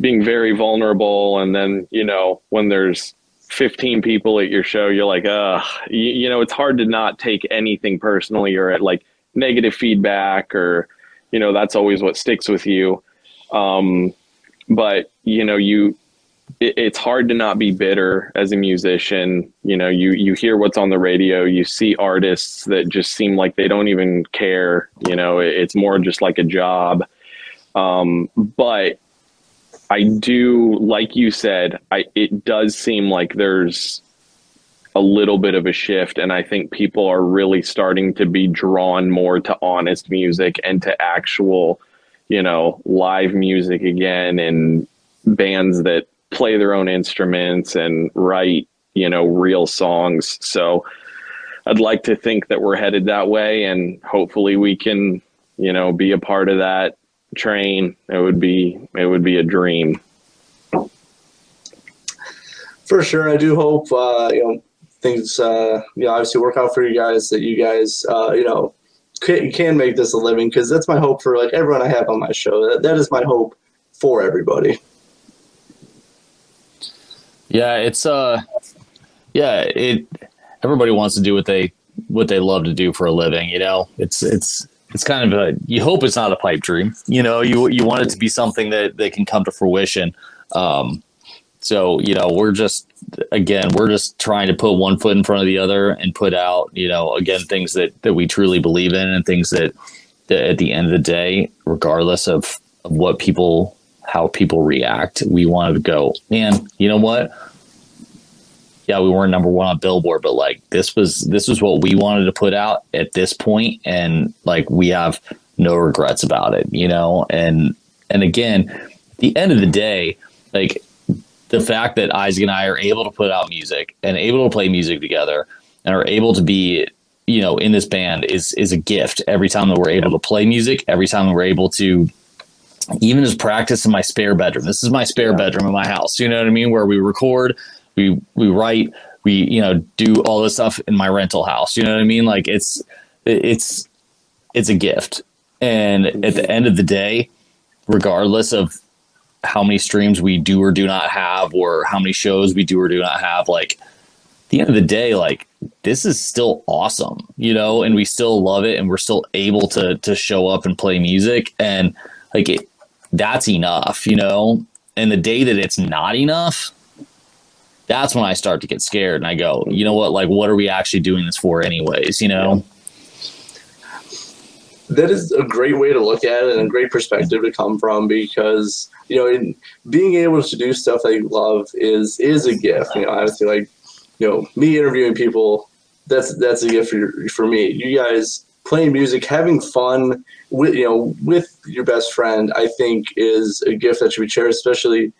being very vulnerable. And then you know when there's 15 people at your show, you're like, uh, you, you know, it's hard to not take anything personally or at like negative feedback or you know that's always what sticks with you. Um, but you know you it, it's hard to not be bitter as a musician. You know, you you hear what's on the radio, you see artists that just seem like they don't even care. You know, it, it's more just like a job. Um, but I do, like you said, I it does seem like there's a little bit of a shift, and I think people are really starting to be drawn more to honest music and to actual, you know, live music again, and bands that play their own instruments and write, you know, real songs. So I'd like to think that we're headed that way and hopefully we can, you know, be a part of that train. It would be it would be a dream. for sure i do hope uh, you know things uh, you know obviously work out for you guys that you guys uh, you know can, can make this a living because that's my hope for like everyone i have on my show that, that is my hope for everybody Yeah, it's uh yeah, it everybody wants to do what they what they love to do for a living, you know. It's it's it's kind of a you hope it's not a pipe dream. You know, you you want it to be something that that can come to fruition. Um so, you know, we're just again, we're just trying to put one foot in front of the other and put out, you know, again things that that we truly believe in and things that, that at the end of the day, regardless of, of what people how people react, we want to go, man, you know what? yeah, we weren't number one on Billboard, but like this was this was what we wanted to put out at this point, and like we have no regrets about it, you know. And and again, at the end of the day, like the fact that Isaac and I are able to put out music and able to play music together and are able to be you know in this band is is a gift every time that we're able to play music every time we're able to even just practice in my spare bedroom. This is my spare bedroom in my house. You know what i mean? Where we record we we write we you know do all this stuff in my rental house. You know what i mean? Like it's it's it's a gift. And at the end of the day regardless of how many streams we do or do not have, or how many shows we do or do not have. Like, at the end of the day, like this is still awesome, you know, and we still love it, and we're still able to to show up and play music, and like it, that's enough, you know. And the day that it's not enough, that's when I start to get scared, and I go, you know what, like, what are we actually doing this for, anyways, you know? that is a great way to look at it and a great perspective to come from because you know in being able to do stuff that you love is is a gift you know honestly like you know me interviewing people that's that's a gift for for me you guys playing music having fun with you know with your best friend i think is a gift that should be cherished especially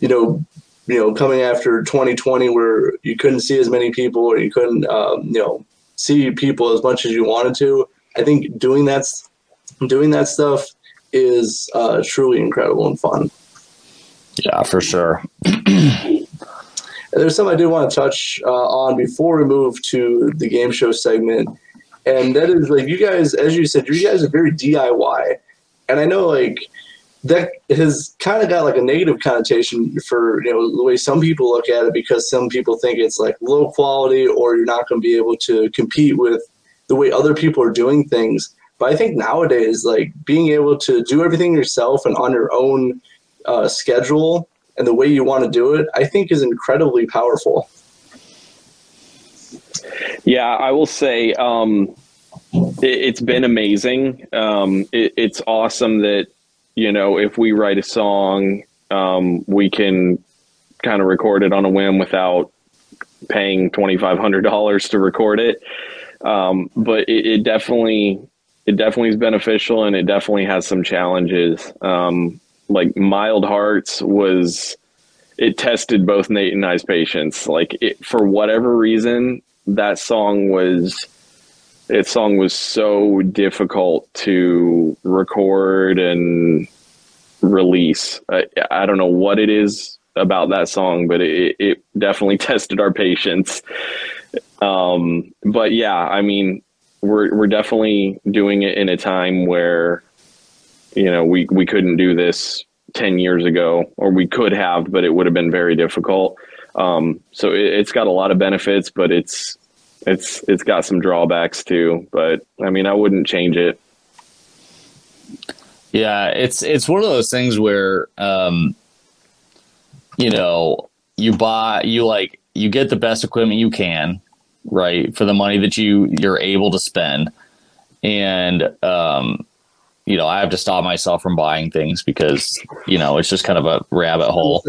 you know you know coming after 2020 where you couldn't see as many people or you couldn't um, you know see people as much as you wanted to I think doing that doing that stuff is uh, truly incredible and fun. Yeah, for sure. There's something I did want to touch uh, on before we move to the game show segment, and that is like you guys, as you said, you guys are very DIY, and I know like that has kind of got like a negative connotation for you know the way some people look at it because some people think it's like low quality or you're not going to be able to compete with the way other people are doing things. But I think nowadays, like being able to do everything yourself and on your own uh, schedule and the way you want to do it, I think is incredibly powerful. Yeah, I will say um, it, has been amazing. Um, it, it's awesome that you know if we write a song, um, we can kind of record it on a whim without paying twenty five hundred dollars to record it. Um, but it, it, definitely it definitely is beneficial, and it definitely has some challenges. Um, like Mild Hearts was it tested both Nate and I's patience. Like it, for whatever reason, that song was its song was so difficult to record and release. I, I don't know what it is about that song, but it, it definitely tested our patience. Um, but yeah, I mean, we're we're definitely doing it in a time where, you know, we we couldn't do this ten years ago, or we could have, but it would have been very difficult. Um, so it, it's got a lot of benefits, but it's it's it's got some drawbacks too. But I mean, I wouldn't change it. Yeah, it's it's one of those things where, um, you know, you buy you like you get the best equipment you can, right, for the money that you you're able to spend, and um, you know, I have to stop myself from buying things because you know it's just kind of a rabbit hole,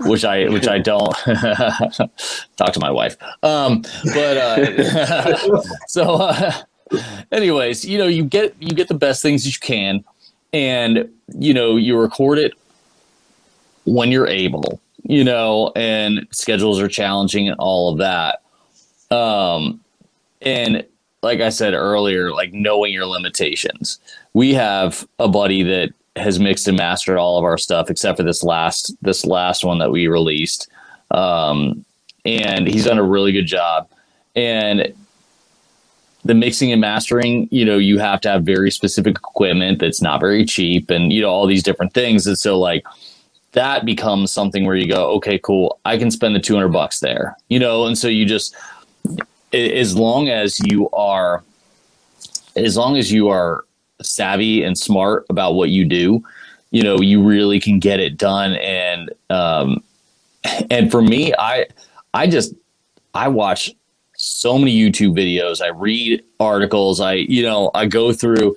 which I which I don't talk to my wife. Um, but uh, so, uh, anyways, you know, you get you get the best things that you can, and you know, you record it when you're able, you know, and schedules are challenging and all of that. Um, and like I said earlier, like knowing your limitations. We have a buddy that has mixed and mastered all of our stuff except for this last this last one that we released. Um, and he's done a really good job. And the mixing and mastering, you know, you have to have very specific equipment that's not very cheap and you know all these different things. And so like that becomes something where you go, okay, cool, I can spend the 200 bucks there, you know, and so you just, as long as you are, as long as you are savvy and smart about what you do, you know, you really can get it done. And, um, and for me, I, I just, I watch so many YouTube videos. I read articles. I, you know, I go through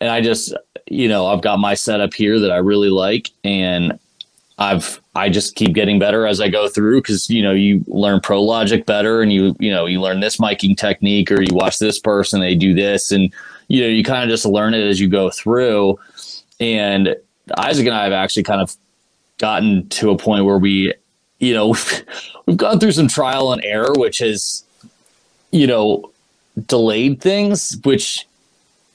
and I just, you know, I've got my setup here that I really like. And I've I just keep getting better as I go through because you know you learn Pro Logic better and you you know you learn this miking technique or you watch this person they do this. And you know you kind of just learn it as you go through. And Isaac and I have actually kind of gotten to a point where we you know we've, gone through some trial and error which has you know delayed things which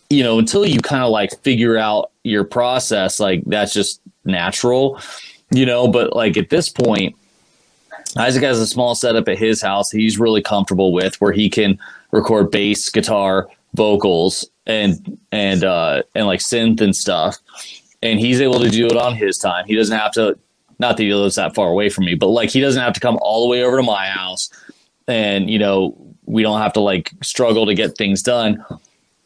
you know until you kind of like figure out your process like that's just natural you know, but like at this point, Isaac has a small setup at his house he's really comfortable with where he can record bass, guitar, vocals, and and uh and like synth and stuff. and he's able to do it on his time. He doesn't have to. Not that he lives that far away from me, but like he doesn't have to come all the way over to my house, and you know we don't have to like struggle to get things done.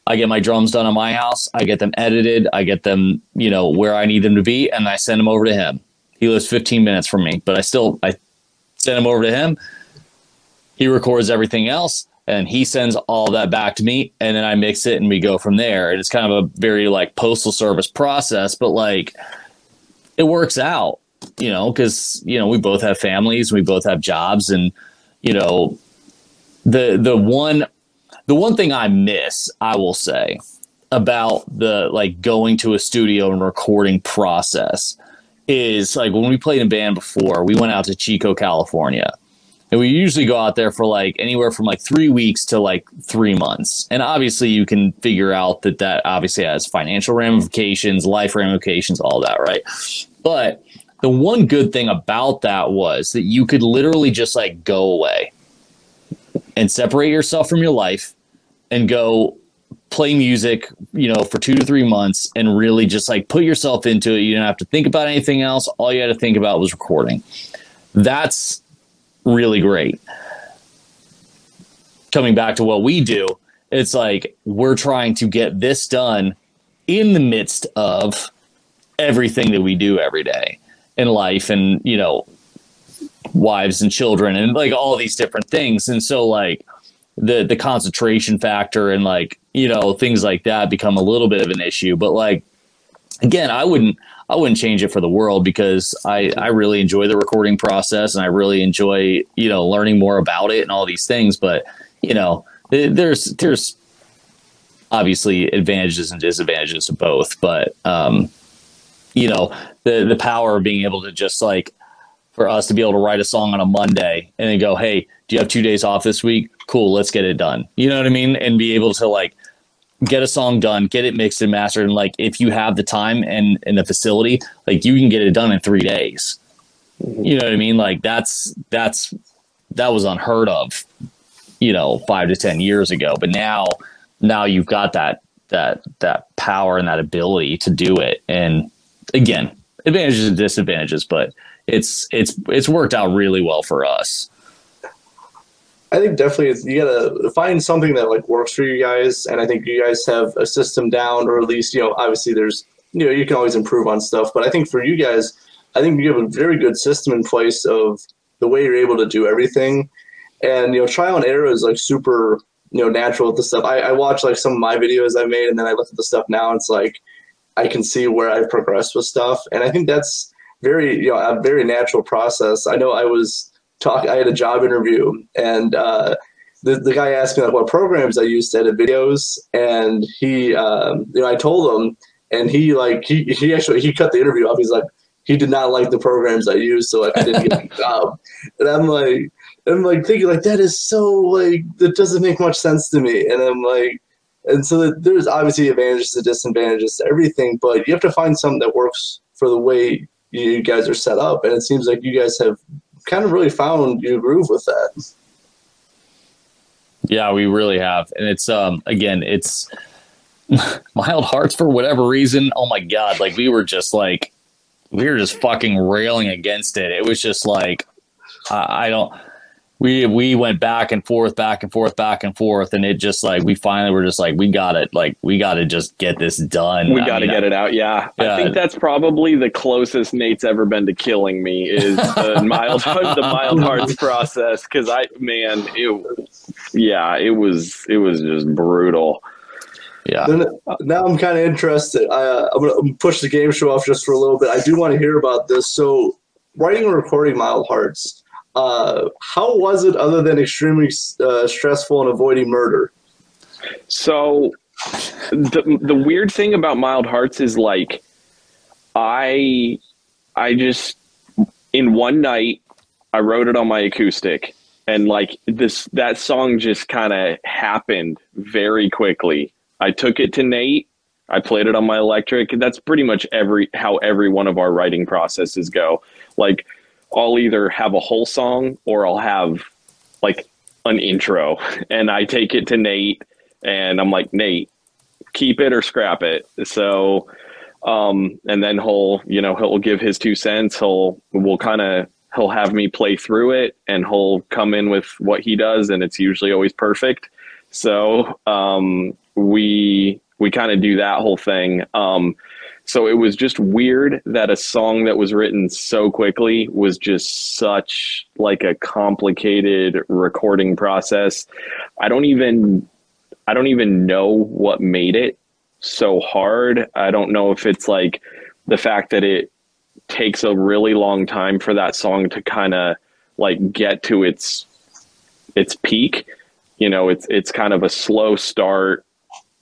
I get my drums done on my house. I get them edited. I get them, you know, where I need them to be, and I send them over to him. He lives 15 minutes from me, but I still I send him over to him. He records everything else, and he sends all that back to me, and then I mix it, and we go from there. And it's kind of a very like postal service process, but like it works out, you know, because you know we both have families, we both have jobs, and you know the the one the one thing I miss, I will say, about the like going to a studio and recording process is like when we played in band before, we went out to Chico, California. And we usually go out there for like anywhere from like three weeks to like three months. And obviously, you can figure out that that obviously has financial ramifications, life ramifications, all that, right? But the one good thing about that was that you could literally just like go away and separate yourself from your life and go play music, you know, for two to three months and really just like put yourself into it. You didn't have to think about anything else. All you had to think about was recording. That's really great. Coming back to what we do, it's like we're trying to get this done in the midst of everything that we do every day in life and, you know, wives and children and like all these different things. And so like the the concentration factor and like, you know, things like that become a little bit of an issue. But like again, I wouldn't I wouldn't change it for the world because I I really enjoy the recording process and I really enjoy, you know, learning more about it and all these things, but you know, there's there's obviously advantages and disadvantages to both, but um you know, the the power of being able to just like for us to be able to write a song on a Monday and then go, hey, do you have two days off this week? Cool, let's get it done. You know what I mean? And be able to like get a song done, get it mixed and mastered. And like if you have the time and, and the facility, like you can get it done in three days. You know what I mean? Like that's that's that was unheard of, you know, five to ten years ago. But now now you've got that that that power and that ability to do it. And again, advantages and disadvantages, but it's it's it's worked out really well for us. I think definitely it's, you gotta find something that like works for you guys, and I think you guys have a system down, or at least you know obviously there's you know you can always improve on stuff, but I think for you guys, I think you have a very good system in place of the way you're able to do everything, and you know trial and error is like super you know natural with the stuff. I, I watch like some of my videos I made, and then I look at the stuff now, and it's like I can see where I've progressed with stuff, and I think that's very you know a very natural process. I know I was talk. I had a job interview, and uh, the the guy asked me like what programs I used to edit videos, and he um, you know I told him, and he like he he actually he cut the interview off. He's like he did not like the programs I used, so like I didn't get the job, and I'm like. I'm like thinking like that is so like that doesn't make much sense to me, and I'm like, and so there's obviously advantages and disadvantages to everything, but you have to find something that works for the way you guys are set up, and it seems like you guys have kind of really found your groove with that. Yeah, we really have. And it's um again, it's mild hearts for whatever reason. Oh my god, like we were just like we were just fucking railing against it. It was just like I, I don't we we went back and forth, back and forth, back and forth, and it just like we finally were just like we got it, like we got to just get this done. We got to mean, get it out. Yeah. Yeah. I think that's probably the closest Nate's ever been to killing me is the mild the mild hearts process because I man it yeah it was it was just brutal. Yeah, Then now I'm kind of interested. I, uh, I'm gonna push the game show off just for a little bit. I do want to hear about this. So, writing and recording Mild Hearts. Uh, how was it, other than extremely uh, stressful and avoiding murder? So the the weird thing about Mild Hearts is like I I just in one night I wrote it on my acoustic and like this that song just kind of happened very quickly. I took it to Nate. I played it on my electric. That's pretty much every how every one of our writing processes go. Like I'll either have a whole song or I'll have like an intro and I take it to Nate and I'm like, Nate, keep it or scrap it. So Um, and then he'll, you know, he'll give his two cents. He'll, we'll kind of, he'll have me play through it and he'll come in with what he does. And it's usually always perfect. So, um, we, we kind of do that whole thing. Um, so it was just weird that a song that was written so quickly was just such like a complicated recording process. I don't even I don't even know what made it so hard. I don't know if it's like the fact that it takes a really long time for that song to kind of like get to its its peak. You know, it's it's kind of a slow start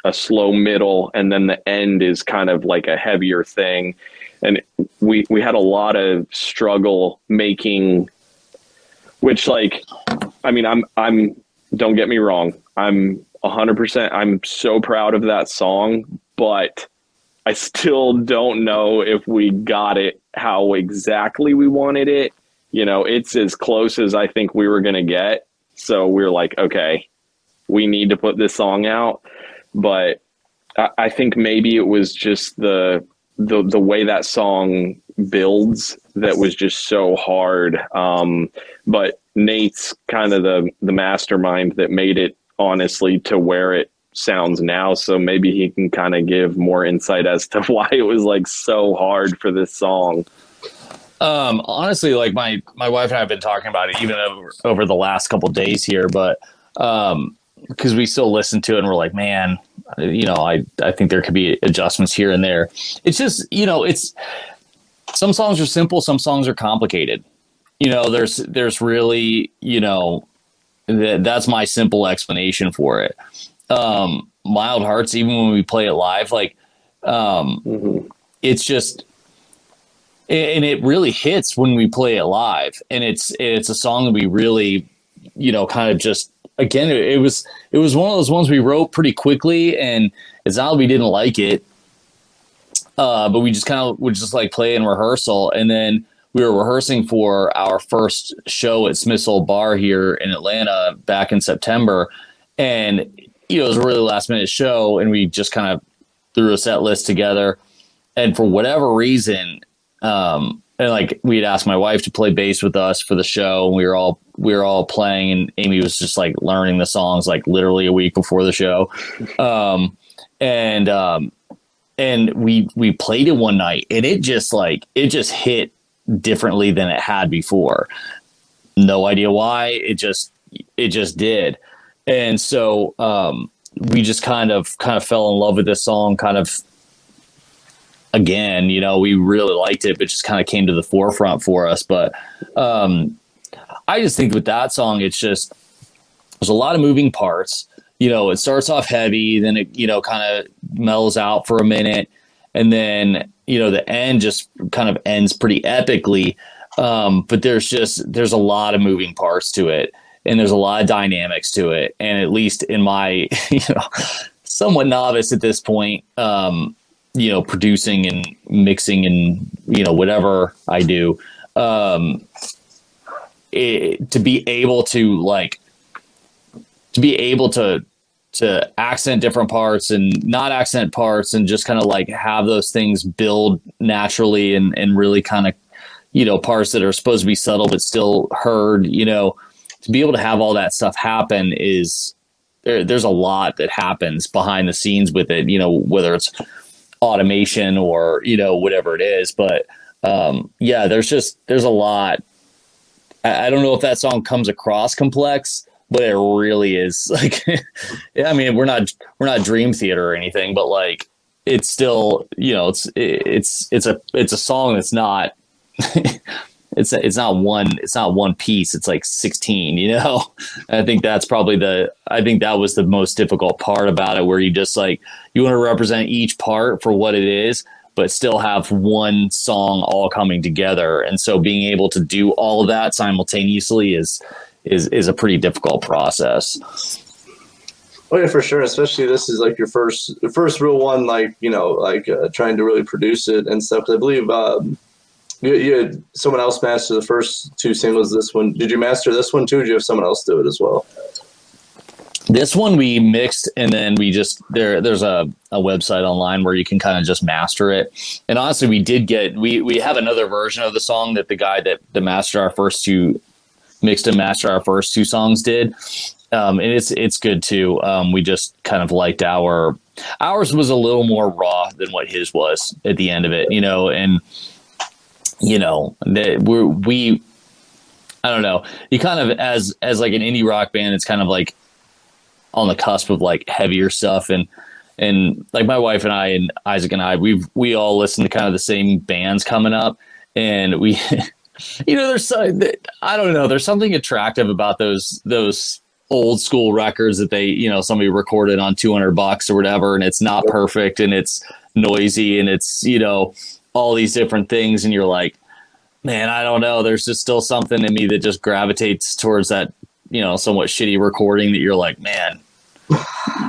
a slow middle and then the end is kind of like a heavier thing. And we we had a lot of struggle making which like i mean i'm i'm don't get me wrong. I'm 100% i'm so proud of that song but i still don't know if we got it how exactly we wanted it. You know it's as close as i think we were going to get. So we're like okay we need to put this song out but I, I think maybe it was just the the the way that song builds that was just so hard. Um, but Nate's kind of the the mastermind that made it honestly to where it sounds now. So maybe he can kind of give more insight as to why it was like so hard for this song. Um, honestly, like my my wife and I have been talking about it even over, over the last couple days here, but um, because we still listen to it and we're like, man, you know, I I think there could be adjustments here and there. It's just you know, it's some songs are simple, some songs are complicated. You know, there's there's really you know that that's my simple explanation for it. Um, Mild Hearts, even when we play it live, like um, Mm-hmm. it's just and it really hits when we play it live and it's it's a song that we really you know kind of just again it, it was it was one of those ones we wrote pretty quickly and it's not that we didn't like it. Uh but we just kind of would just like play in rehearsal and then we were rehearsing for our first show at Smith's Olde Bar here in Atlanta back in September and you know it was a really last minute show and we just kind of threw a set list together. And for whatever reason um and like we had asked my wife to play bass with us for the show and we were all we were all playing and amy was just like learning the songs like literally a week before the show. Um and um and we we played it one night and it just like it just hit differently than it had before. No idea why it just it just did. And so um we just kind of kind of fell in love with this song kind of again, you know, we really liked it, but just kind of came to the forefront for us. But um, I just think with that song, it's just there's a lot of moving parts. You know, it starts off heavy, then it you know kind of mellows out for a minute, and then you know the end just kind of ends pretty epically. Um, but there's just there's a lot of moving parts to it, and there's a lot of dynamics to it. And at least in my you know somewhat novice at this point, um, you know, producing and mixing and you know whatever I do, um, it, to be able to like to be able to to accent different parts and not accent parts and just kind of like have those things build naturally and and really kind of you know parts that are supposed to be subtle but still heard you know. To be able to have all that stuff happen is there, there's a lot that happens behind the scenes with it you know whether it's automation or you know whatever it is but um yeah there's just there's a lot I, I don't know if that song comes across complex but it really is like yeah, i mean we're not we're not dream theater or anything but like it's still you know it's it's it's a it's a song that's not it's it's not one it's not one piece it's like 16 you know? I think that's probably the i think that was the most difficult part about it where you just like you want to represent each part for what it is but still have one song all coming together and so being able to do all of that simultaneously is is is a pretty difficult process Oh yeah, for sure. Especially this is like your first, first real one. Like you know, like uh, trying to really produce it and stuff. I believe um, you, you had someone else master the first two singles. This one, did you master this one too? Or did you have someone else do it as well? This one we mixed and then we just there there's a, a website online where you can kind of just master it. And honestly we did get we we have another version of the song that the guy that the master our first two mixed and mastered our first two songs did. Um, and it's it's good too. Um, we just kind of liked our ours was a little more raw than what his was at the end of it you know and you know that we're we i don't know. You kind of as as like an indie rock band it's kind of like on the cusp of like heavier stuff. And and like my wife and I and Isaac and I we've we all listen to kind of the same bands coming up. And we you know there's I don't know there's something attractive about those those old school records that they you know somebody recorded on 200 bucks or whatever and it's not perfect and it's noisy and it's you know all these different things. And you're like man I don't know. There's just still something in me that just gravitates towards that you know somewhat shitty recording that you're like man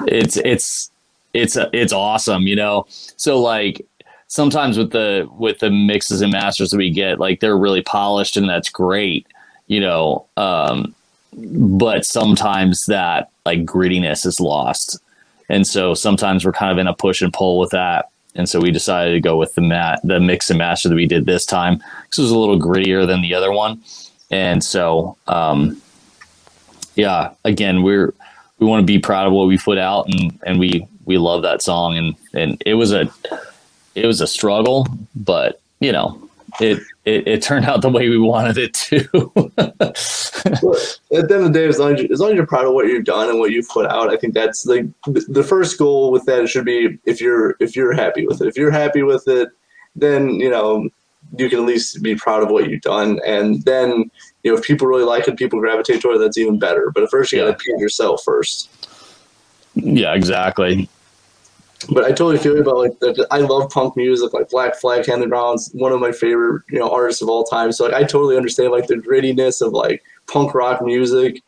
it's it's it's it's awesome you know? So like sometimes with the with the mixes and masters that we get like they're really polished and that's great you know? Um but sometimes that like grittiness is lost. And so sometimes we're kind of in a push and pull with that. And so we decided to go with the mat the mix and master that we did this time. It was a little grittier than the other one. And so um yeah again we're we want to be proud of what we put out and and we we love that song and and it was a it was a struggle but you know it it, it turned out the way we wanted it to But at the end of the day, as long as, as long as you're proud of what you've done and what you've put out, I think that's like the, the first goal with that should be if you're if you're happy with it. If you're happy with it, then you know you can at least be proud of what you've done, and then you know if people really like it, people gravitate toward it. That's even better. But at first, you got to Yeah. beat yourself first. yeah exactly But I totally feel about like that. I love punk music, like Black Flag, Henry Rollins one of my favorite you know artists of all time. So like I totally understand like the grittiness of like punk rock music,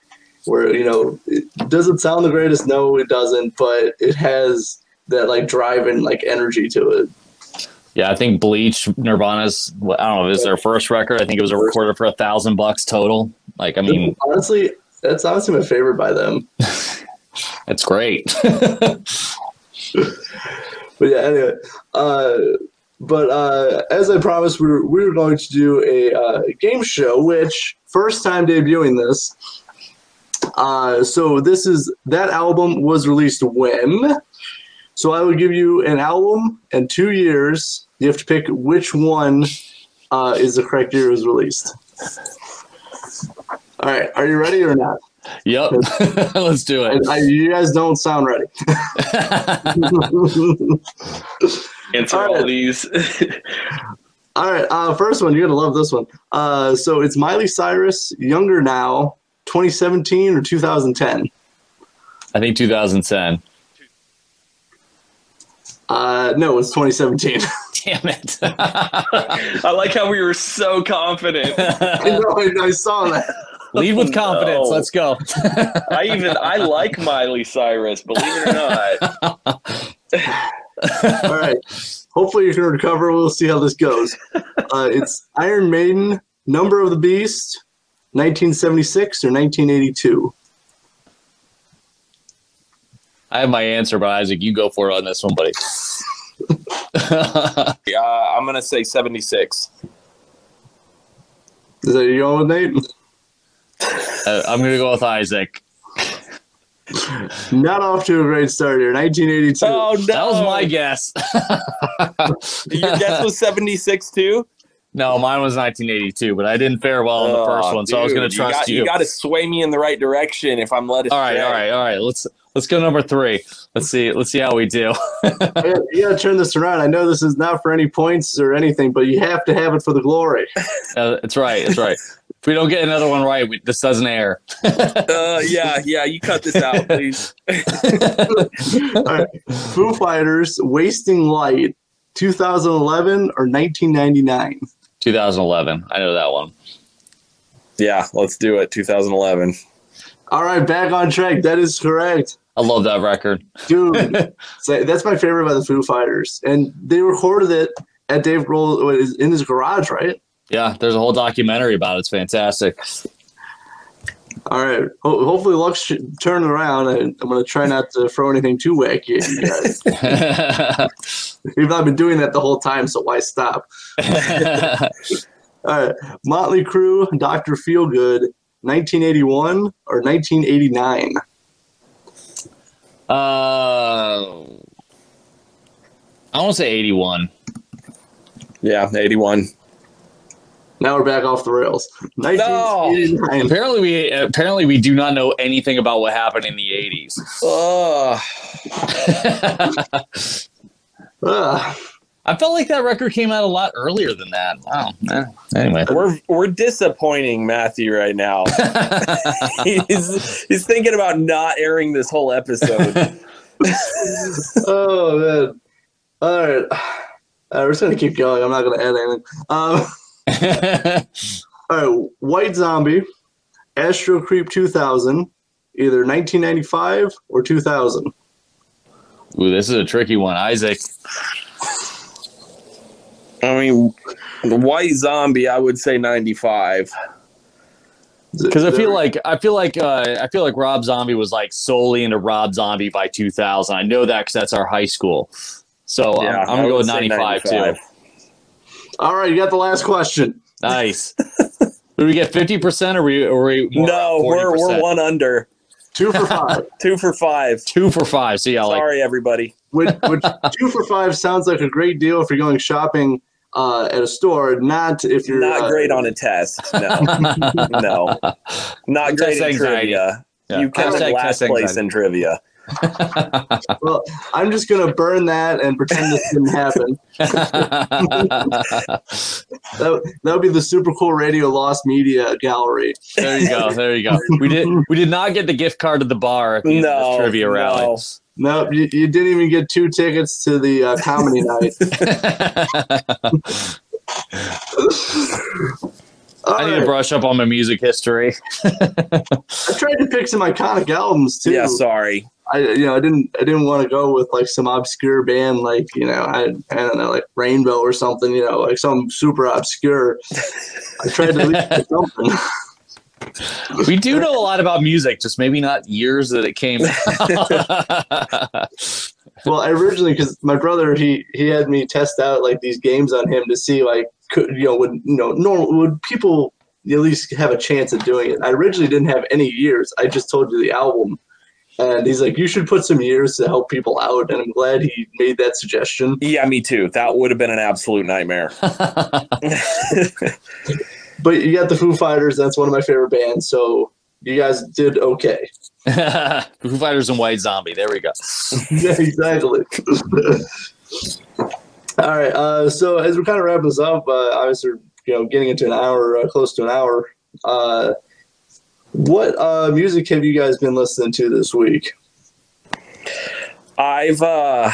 where you know it doesn't sound the greatest. No, it doesn't, but it has that like drive and like energy to it. Yeah i think bleach nirvana's i don't know if it their first record i think it was a recorded for a thousand bucks total like i mean honestly, that's honestly my favorite by them. it's great But yeah, anyway. Uh, but uh, as I promised, we were, we were going to do a uh, game show, which first time debuting this. Uh, so this is that album was released when. So I will give you an album and two years. You have to pick which one uh, is the correct year it was released. All right, are you ready or not? yep let's do it I, you guys don't sound ready. Answer All all, right. these. All right, uh, first one. You're gonna love this one. Uh, so it's Miley Cyrus, Younger Now, 2017 or 2010. i think 2010 Uh, no, it's 2017. Damn it I like how we were so confident. I know, I, I saw that. lead with confidence No. let's go I even I like Miley Cyrus, believe it or not. All right. Hopefully you can recover. We'll see how this goes. Uh, it's Iron Maiden, Number of the Beast, 1976 or 1982. i have my answer but isaac you go for it on this one buddy Uh, I'm gonna say 76. Is that you going with Nate? Uh, i'm gonna go with isaac Not off to a great start here. 1982. Oh no! that was my guess Your guess was 76 too. no mine was 1982 but i didn't fare well on the first Oh, one so i was gonna dude, trust got, you, You got to sway me in the right direction if I'm led astray. all right all right all right let's let's go number three let's see let's see how we do you gotta turn this around. I know this is not for any points or anything, but you have to have it for the glory. Uh, it's right. It's right. if we don't get another one right, we, this doesn't air. Uh, yeah, yeah. You cut this out, please. All right. Foo Fighters, Wasting Light, 2011 or 1999. 2011. I know that one. Yeah, let's do it. 2011. All right, back on track. That is correct. I love that record. Dude, so that's my favorite by the Foo Fighters. And they recorded it at Dave Grohl in his garage, right? Yeah, there's a whole documentary about it. It's fantastic. All right. Ho- hopefully, luck's sh- turning around. I- I'm going to try not to throw anything too wacky at you guys. You've not been doing that the whole time, so why stop? All right. Motley Crue, Dr. Feelgood, 1981 or 1989? Uh, I want to say 81. Yeah, 81. Now we're back off the rails. 1989. Apparently, we apparently we do not know anything about what happened in the 80s. Oh, Ugh. I felt like that record came out a lot earlier than that. Wow. Eh, Anyway. we're we're disappointing Matthew right now. he's he's thinking about not airing this whole episode. oh, man. All right. Uh, we're just going to keep going. I'm not going to add anything. Um, all right. White Zombie, Astro Creep 2000, either 1995 or 2000. Ooh, this is a tricky one, Isaac. I mean, the White Zombie, I would say 95. Because I feel like I feel like uh, I feel like Rob Zombie was like solely into Rob Zombie by 2000. I know that because that's our high school. So Yeah, I'm, I'm gonna go with 95, 95. too. All right. You got the last question. Nice. Did we get 50 percent or we or we more No, around we're we're one under. Two for five. Two for five. two for five. So yeah, like Sorry, everybody. which, which two for five sounds like a great deal if you're going shopping uh, at a store, not if you're Not uh, great on a test. No, no, not great Test in trivia. Yeah. You come in Hashtag last place anxiety. in trivia. Well, I'm just gonna burn that and pretend this didn't happen. That, that would be the super cool radio lost media gallery. there you go. There you go. We did we did not get the gift card to the bar at the end of No, this trivia rally. no. No, you, you didn't even get two tickets to the uh, comedy night. All I need right. to brush up on my music history. I tried to pick some iconic albums too. Yeah, sorry. I you know I didn't I didn't want to go with like some obscure band like you know I I don't know like Rainbow or something you know like some super obscure. I tried to at least pick something. We do know a lot about music, just maybe not years that it came out. Well, I originally because my brother he he had me test out like these games on him to see like could you know would you know normal would people at least have a chance at doing it. I originally didn't have any years. I just told you the album. And he's like, you should put some years to help people out. And I'm glad he made that suggestion. Yeah, me too. That would have been an absolute nightmare. But you got the Foo Fighters. That's one of my favorite bands. So you guys did okay. Foo Fighters and White Zombie. There we go. yeah, exactly. All right. Uh, so as we're kind of wrap this up, uh, obviously, you know, getting into an hour, uh, close to an hour. Uh, what uh, music have you guys been listening to this week? I've uh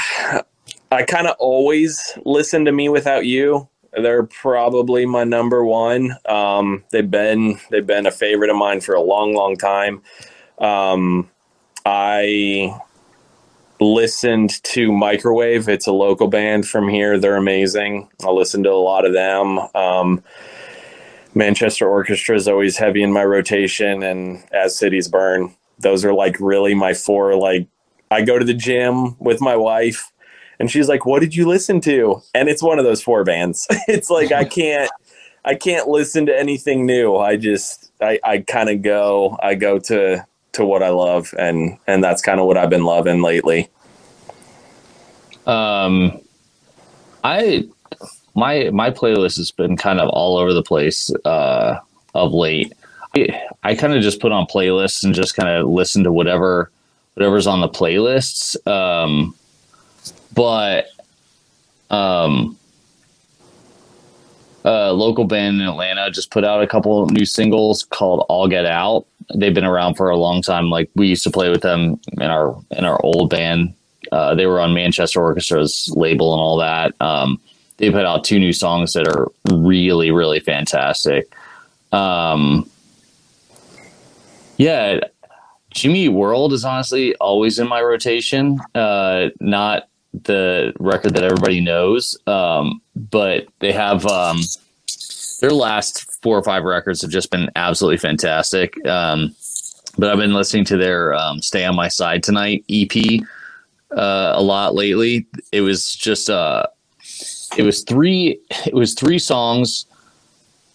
I kind of always listen to me without you. They're probably my number one. Um, they've been they've been a favorite of mine for a long, long time. Um, I listened to Microwave. It's a local band from here. They're amazing. I listen to a lot of them. Um, Manchester Orchestra is always heavy in my rotation, and As Cities Burn. Those are like really my four. Like I go to the gym with my wife, and she's like, "What did you listen to?" And it's one of those four bands. it's like I can't, I can't listen to anything new. I just, I, I kind of go, I go to to what I love, and and that's kind of what I've been loving lately. Um, I my my playlist has been kind of all over the place uh, of late. I, I kind of just put on playlists and just kind of listen to whatever whatever's on the playlists. Um, but um, a local band in Atlanta just put out a couple new singles called "All Get Out." They've been around for a long time. Like we used to play with them in our in our old band. Uh, they were on Manchester Orchestra's label and all that. Um, they put out two new songs that are really really fantastic. Um, yeah, Jimmy World is honestly always in my rotation. Uh, not the record that everybody knows, um, but they have um, their last four or five records have just been absolutely fantastic. Um, but I've been listening to their um, "Stay on My Side Tonight" EP uh, a lot lately. It was just uh, it was three it was three songs,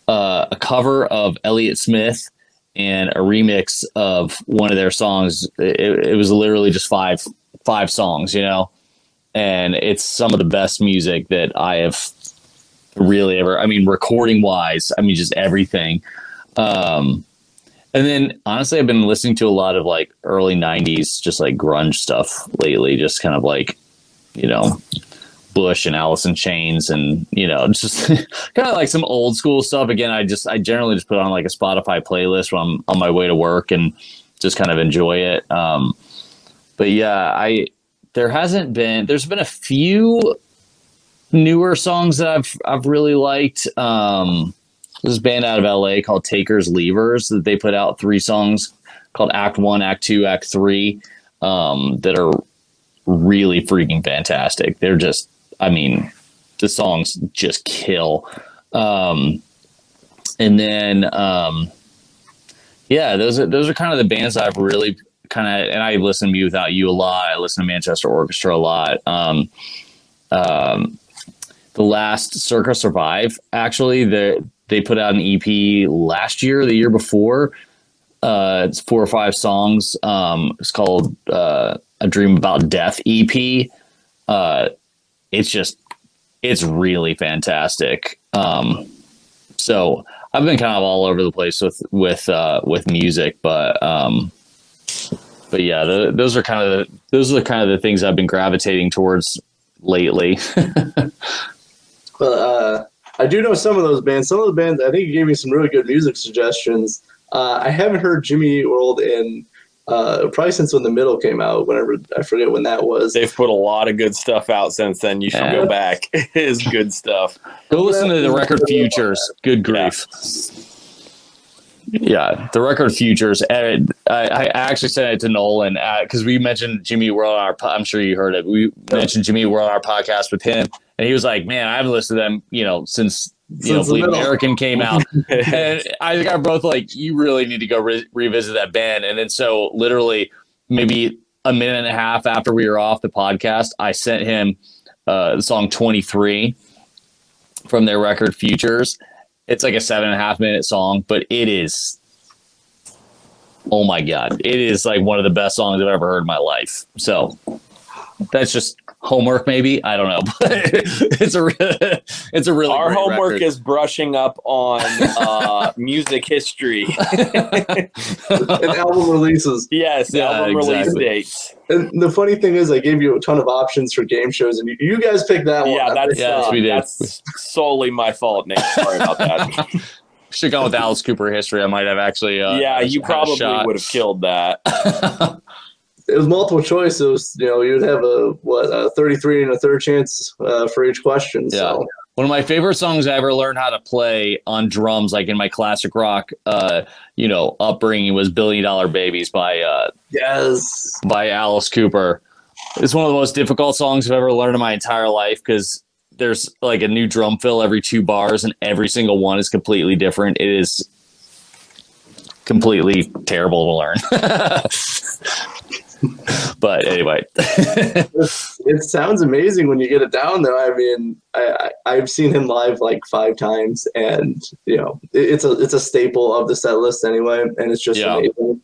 uh, a cover of Elliott Smith and a remix of one of their songs. It, it was literally just five five songs, you know, and it's some of the best music that I have really ever. I mean, recording wise, I mean, just everything. Um, and then honestly, I've been listening to a lot of like early '90s, just like grunge stuff lately. Just kind of like, you know, Bush and Alice in Chains, and you know, just kind of like some old school stuff. Again, I just I generally just put on like a Spotify playlist when I'm on my way to work and just kind of enjoy it. Um, but yeah, I there hasn't been there's been a few newer songs that I've I've really liked. Um, this band out of LA called Takers Leavers that they put out three songs called Act One, Act Two, Act Three um, that are really freaking fantastic. They're just, I mean, the songs just kill. Um, and then, um, yeah, those are those are kind of the bands I've really kind of, and I listen to Me Without You a lot. I listen to Manchester Orchestra a lot. Um, um, the last Circa Survive, actually, the they put out an EP last year, the year before. Uh, it's four or five songs. Um, it's called uh, "A Dream About Death" EP. Uh, it's just, it's really fantastic. Um, so I've been kind of all over the place with with uh, with music, but um, but yeah, the, those are kind of the, those are the kind of the things I've been gravitating towards lately. Well, uh, I do know some of those bands. Some of the bands, I think you gave me some really good music suggestions. Uh, I haven't heard Jimmy World in uh, probably since when the middle came out. Whenever I forget when that was. They've put a lot of good stuff out since then. You should Yeah. go back. It is good stuff. Go listen to the record futures. Good grief. Yeah, the record futures. And I, I actually sent it to Nolan because we mentioned Jimmy World on our. po- I'm sure you heard it. We mentioned Jimmy World on our podcast with him, and he was like, "Man, I haven't listened to them, you know, since you know, Since the Bleed. American came out." and I think I'm both like, "You really need to go re- revisit that band." And then so literally, maybe a minute and a half after we were off the podcast, I sent him uh, the song 23 from their record Futures. It's like a seven and a half minute song, but it is oh my god, it is like one of the best songs I've ever heard in my life. So that's just homework, maybe I don't know, but it's a re- it's a really Our great homework record. is brushing up on uh, music history. and album releases. yes, Yeah, album release dates. And the funny thing is, I gave you a ton of options for game shows, and you, you guys picked that one. Yeah, that's Yes, uh, we did. that's solely my fault, Nate. Sorry about that. should go gone with Alice Cooper history. I might have actually. Uh, yeah, you probably would have killed that. It was multiple choice. It was you know you'd have a what a thirty three and a third chance uh, for each question. So One of my favorite songs I ever learned how to play on drums, like in my classic rock, uh, you know, upbringing, was "Billion Dollar Babies" by uh, yes, by Alice Cooper. It's one of the most difficult songs I've ever learned in my entire life because there's like a new drum fill every two bars, and every single one is completely different. It is completely terrible to learn. but anyway, it sounds amazing when you get it down though. I mean, I, I I've seen him live like five times, and you know it, it's a it's a staple of the set list anyway, and it's just Yeah. amazing.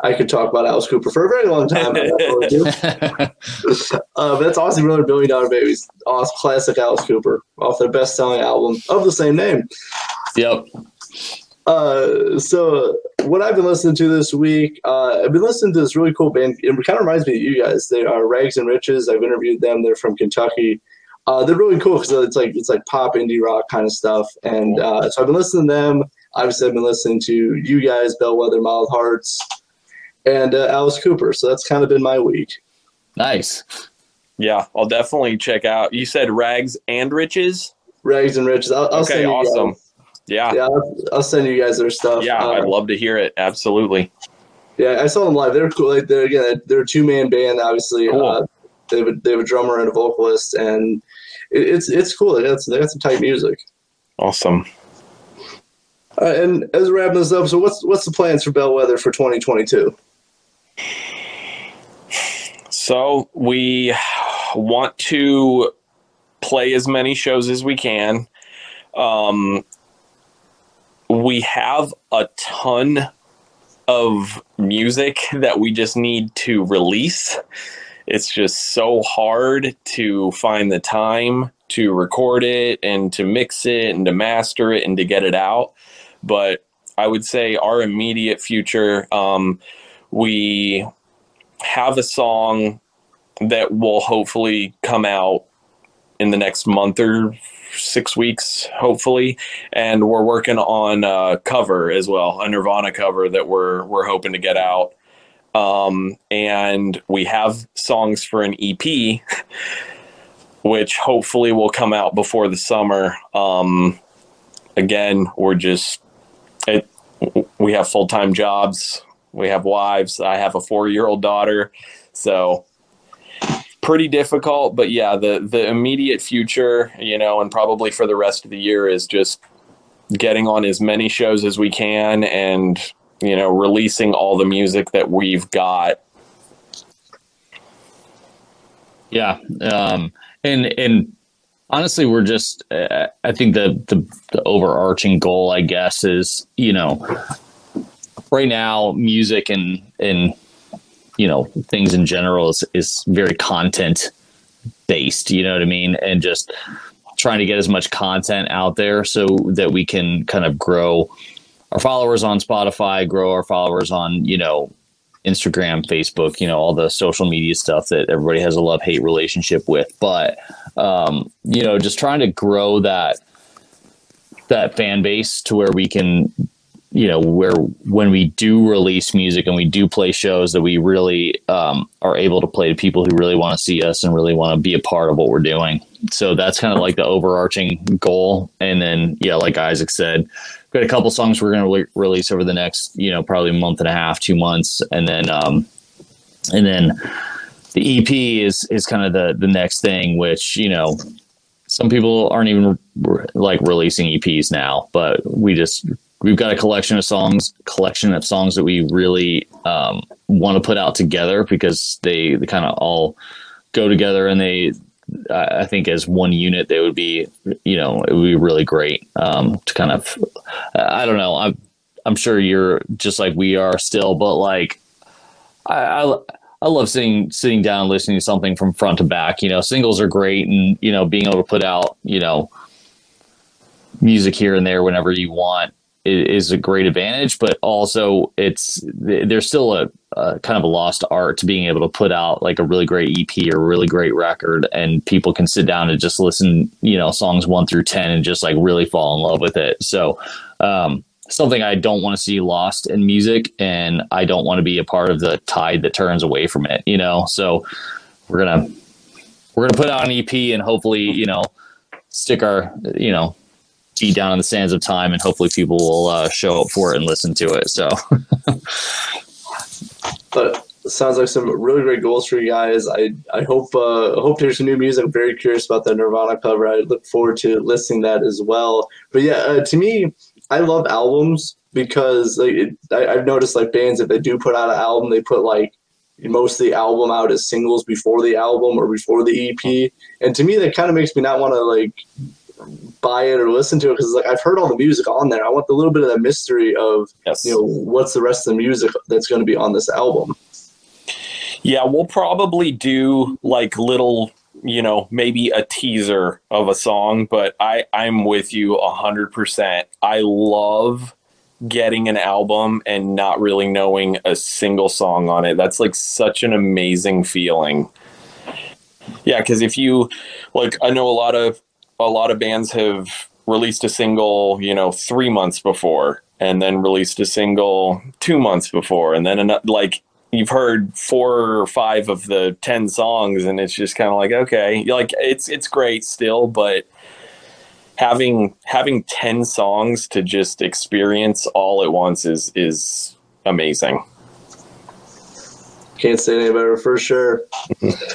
I could talk about Alice Cooper for a very long time. and that's what I do. uh, but that's Aussie Brother Billion Dollar Babies, awesome classic Alice Cooper off their best selling album of the same name. yep. Uh, so what I've been listening to this week, uh, I've been listening to this really cool band. It kind of reminds me of you guys. They are Rags and Riches. I've interviewed them. They're from Kentucky. Uh, they're really cool because it's like it's like pop indie rock kind of stuff. And uh, so I've been listening to them. Obviously, I've been listening to you guys, Bellwether, Mild Hearts, and uh, Alice Cooper. So that's kind of been my week. Nice. Yeah, I'll definitely check out. You said Rags and Riches. Rags and Riches. I'll, I'll Okay, send you awesome. Yeah, yeah, I'll, I'll send you guys their stuff. yeah, Uh, I'd love to hear it. Absolutely. Yeah, I saw them live. They're cool. Like they're again, they're a two man band. Obviously, Cool. uh, they have a, they have a drummer and a vocalist, and it, it's it's cool. They got, they got some tight music. Awesome. Uh, and as we're wrapping this up, so what's what's the plans for Bellwether for 2022? So we want to play as many shows as we can. Um, we have a ton of music that we just need to release. It's just so hard to find the time to record it and to mix it and to master it and to get it out. But I would say our immediate future, um, we have a song that will hopefully come out in the next month or six weeks, hopefully. And we're working on a cover as well, a Nirvana cover that we're we're hoping to get out. Um, and we have songs for an EP, which hopefully will come out before the summer. Um, again, we're just it. We have full time jobs. We have wives. I have a four year old daughter, so pretty difficult. But yeah, the the immediate future, you know, and probably for the rest of the year is just getting on as many shows as we can and you know releasing all the music that we've got Yeah, um, and and honestly, we're just. Uh, I think the, the the overarching goal, I guess, is you know, right now, music and and you know things in general is is very content based. You know what I mean, and just trying to get as much content out there so that we can kind of grow our followers on Spotify, grow our followers on you know Instagram, Facebook, you know, all the social media stuff that everybody has a love hate relationship with. But um, you know, just trying to grow that that fan base to where we can, you know, where when we do release music and we do play shows that we really um, are able to play to people who really want to see us and really want to be a part of what we're doing. So that's kind of like the overarching goal. And then, yeah, like Isaac said, got a couple songs we're going to re- release over the next you know probably month and a half two months and then um and then the ep is is kind of the the next thing which you know some people aren't even re- like releasing eps now but we just we've got a collection of songs collection of songs that we really um, want to put out together because they, they kind of all go together and they I think as one unit, they would be, you know, it would be really great um, to kind of, I don't know. I'm, I'm sure you're just like we are still, but like, I, I, I love sitting, sitting down, and listening to something from front to back. You know, singles are great, and you know, being able to put out, you know, music here and there whenever you want is a great advantage. But also, it's there's still a, a kind of a lost art to being able to put out like a really great EP or really great record, and people can sit down and just listen, you know, songs one through ten and just like really fall in love with it. So, um, something I don't want to see lost in music, and I don't want to be a part of the tide that turns away from it. You know, so we're gonna we're gonna put out an EP and hopefully, you know, stick our you know feet down in the sands of time, and hopefully people will uh, show up for it and listen to it. So. But sounds like some really great goals for you guys. I I hope uh, hope there's some new music. I'm very curious about the Nirvana cover. I look forward to listening that as well. But yeah, uh, to me, I love albums because like, it, I, I've noticed like bands if they do put out an album, they put like most of the album out as singles before the album or before the EP. And to me, that kind of makes me not want to like buy it or listen to it because like I've heard all the music on there. I want the little bit of that mystery of yes you know what's the rest of the music that's going to be on this album. Yeah, we'll probably do like little, you know, maybe a teaser of a song, but I I'm with you a hundred percent. I love getting an album and not really knowing a single song on it. That's like such an amazing feeling. Yeah, because if you like, I know a lot of a lot of bands have released a single, you know, three months before, and then released a single two months before, and then ano- like you've heard four or five of the 10 songs and it's just kind of like okay. Like it's it's great still but having having 10 songs to just experience all at once is is amazing. Can't say any better for sure.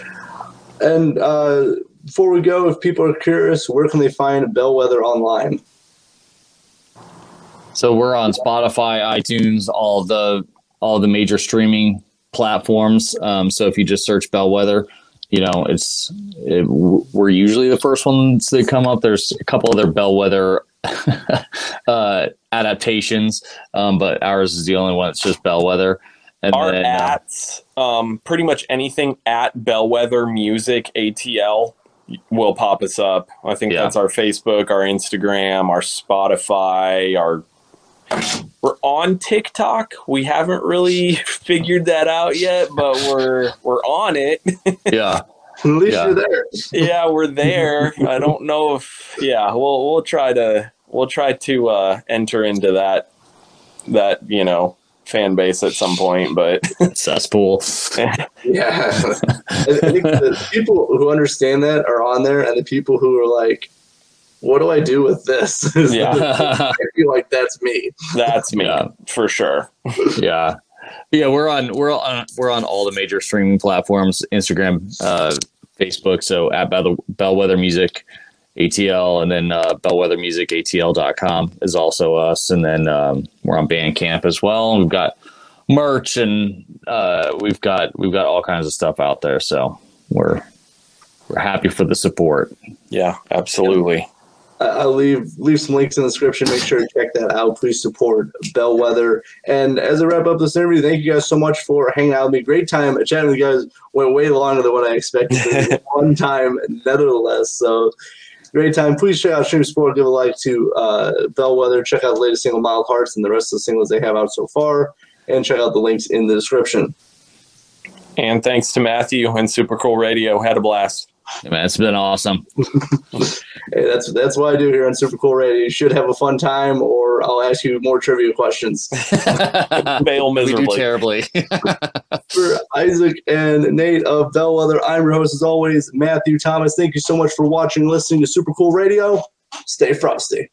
and uh, before we go, if people are curious, where can they find Bellwether online? So we're on Spotify, iTunes, all the all the major streaming platforms. Um, so if you just search Bellwether, you know it's it, we're usually the first ones that come up. There's a couple other Bellwether uh, adaptations, um, but ours is the only one that's just Bellwether. And Our then, uh, at um, pretty much anything at Bellwether Music ATL will pop us up. I think Yeah. that's our Facebook, our Instagram, our Spotify, our we're on TikTok. We haven't really figured that out yet, but we're we're on it. yeah, At least Yeah. you're there. yeah, we're there. I don't know if yeah, we'll we'll try to we'll try to uh, enter into that that you know fan base at some point, but cesspool. Yeah. I I think the people who understand that are on there, and the people who are like, what do I do with this? Yeah. I feel like that's me. that's me Yeah. for sure. yeah yeah we're on we're on we're on all the major streaming platforms instagram uh facebook so at Bell- bellwether music atl and then uh bellwethermusicatl.com is also us and then um, we're on bandcamp as well we've got merch and uh we've got we've got all kinds of stuff out there so we're we're happy for the support Yeah, absolutely. I- I'll leave leave some links in the description. Make sure to check that out. Please support Bellwether. And as I wrap up this interview, thank you guys so much for hanging out with me. Great time chatting with you guys. Went way longer than what I expected. It was a Fun time, nevertheless. So great time. Please check out Stream Sport. Give a like to uh, Bellwether. Check out the latest single, Mild Hearts, and the rest of the singles they have out so far. And check out the links in the description. And thanks to Matthew and Super Cool Radio. Had a blast. Man it's been awesome Hey, that's that's what I do here on Super Cool Radio. You should have a fun time, or I'll ask you more trivia questions. Fail we do miserably. terribly for Isaac and Nate of Bellwether. I'm your host, as always, Matthew Thomas. Thank you so much for watching, and listening to Super Cool Radio. Stay frosty.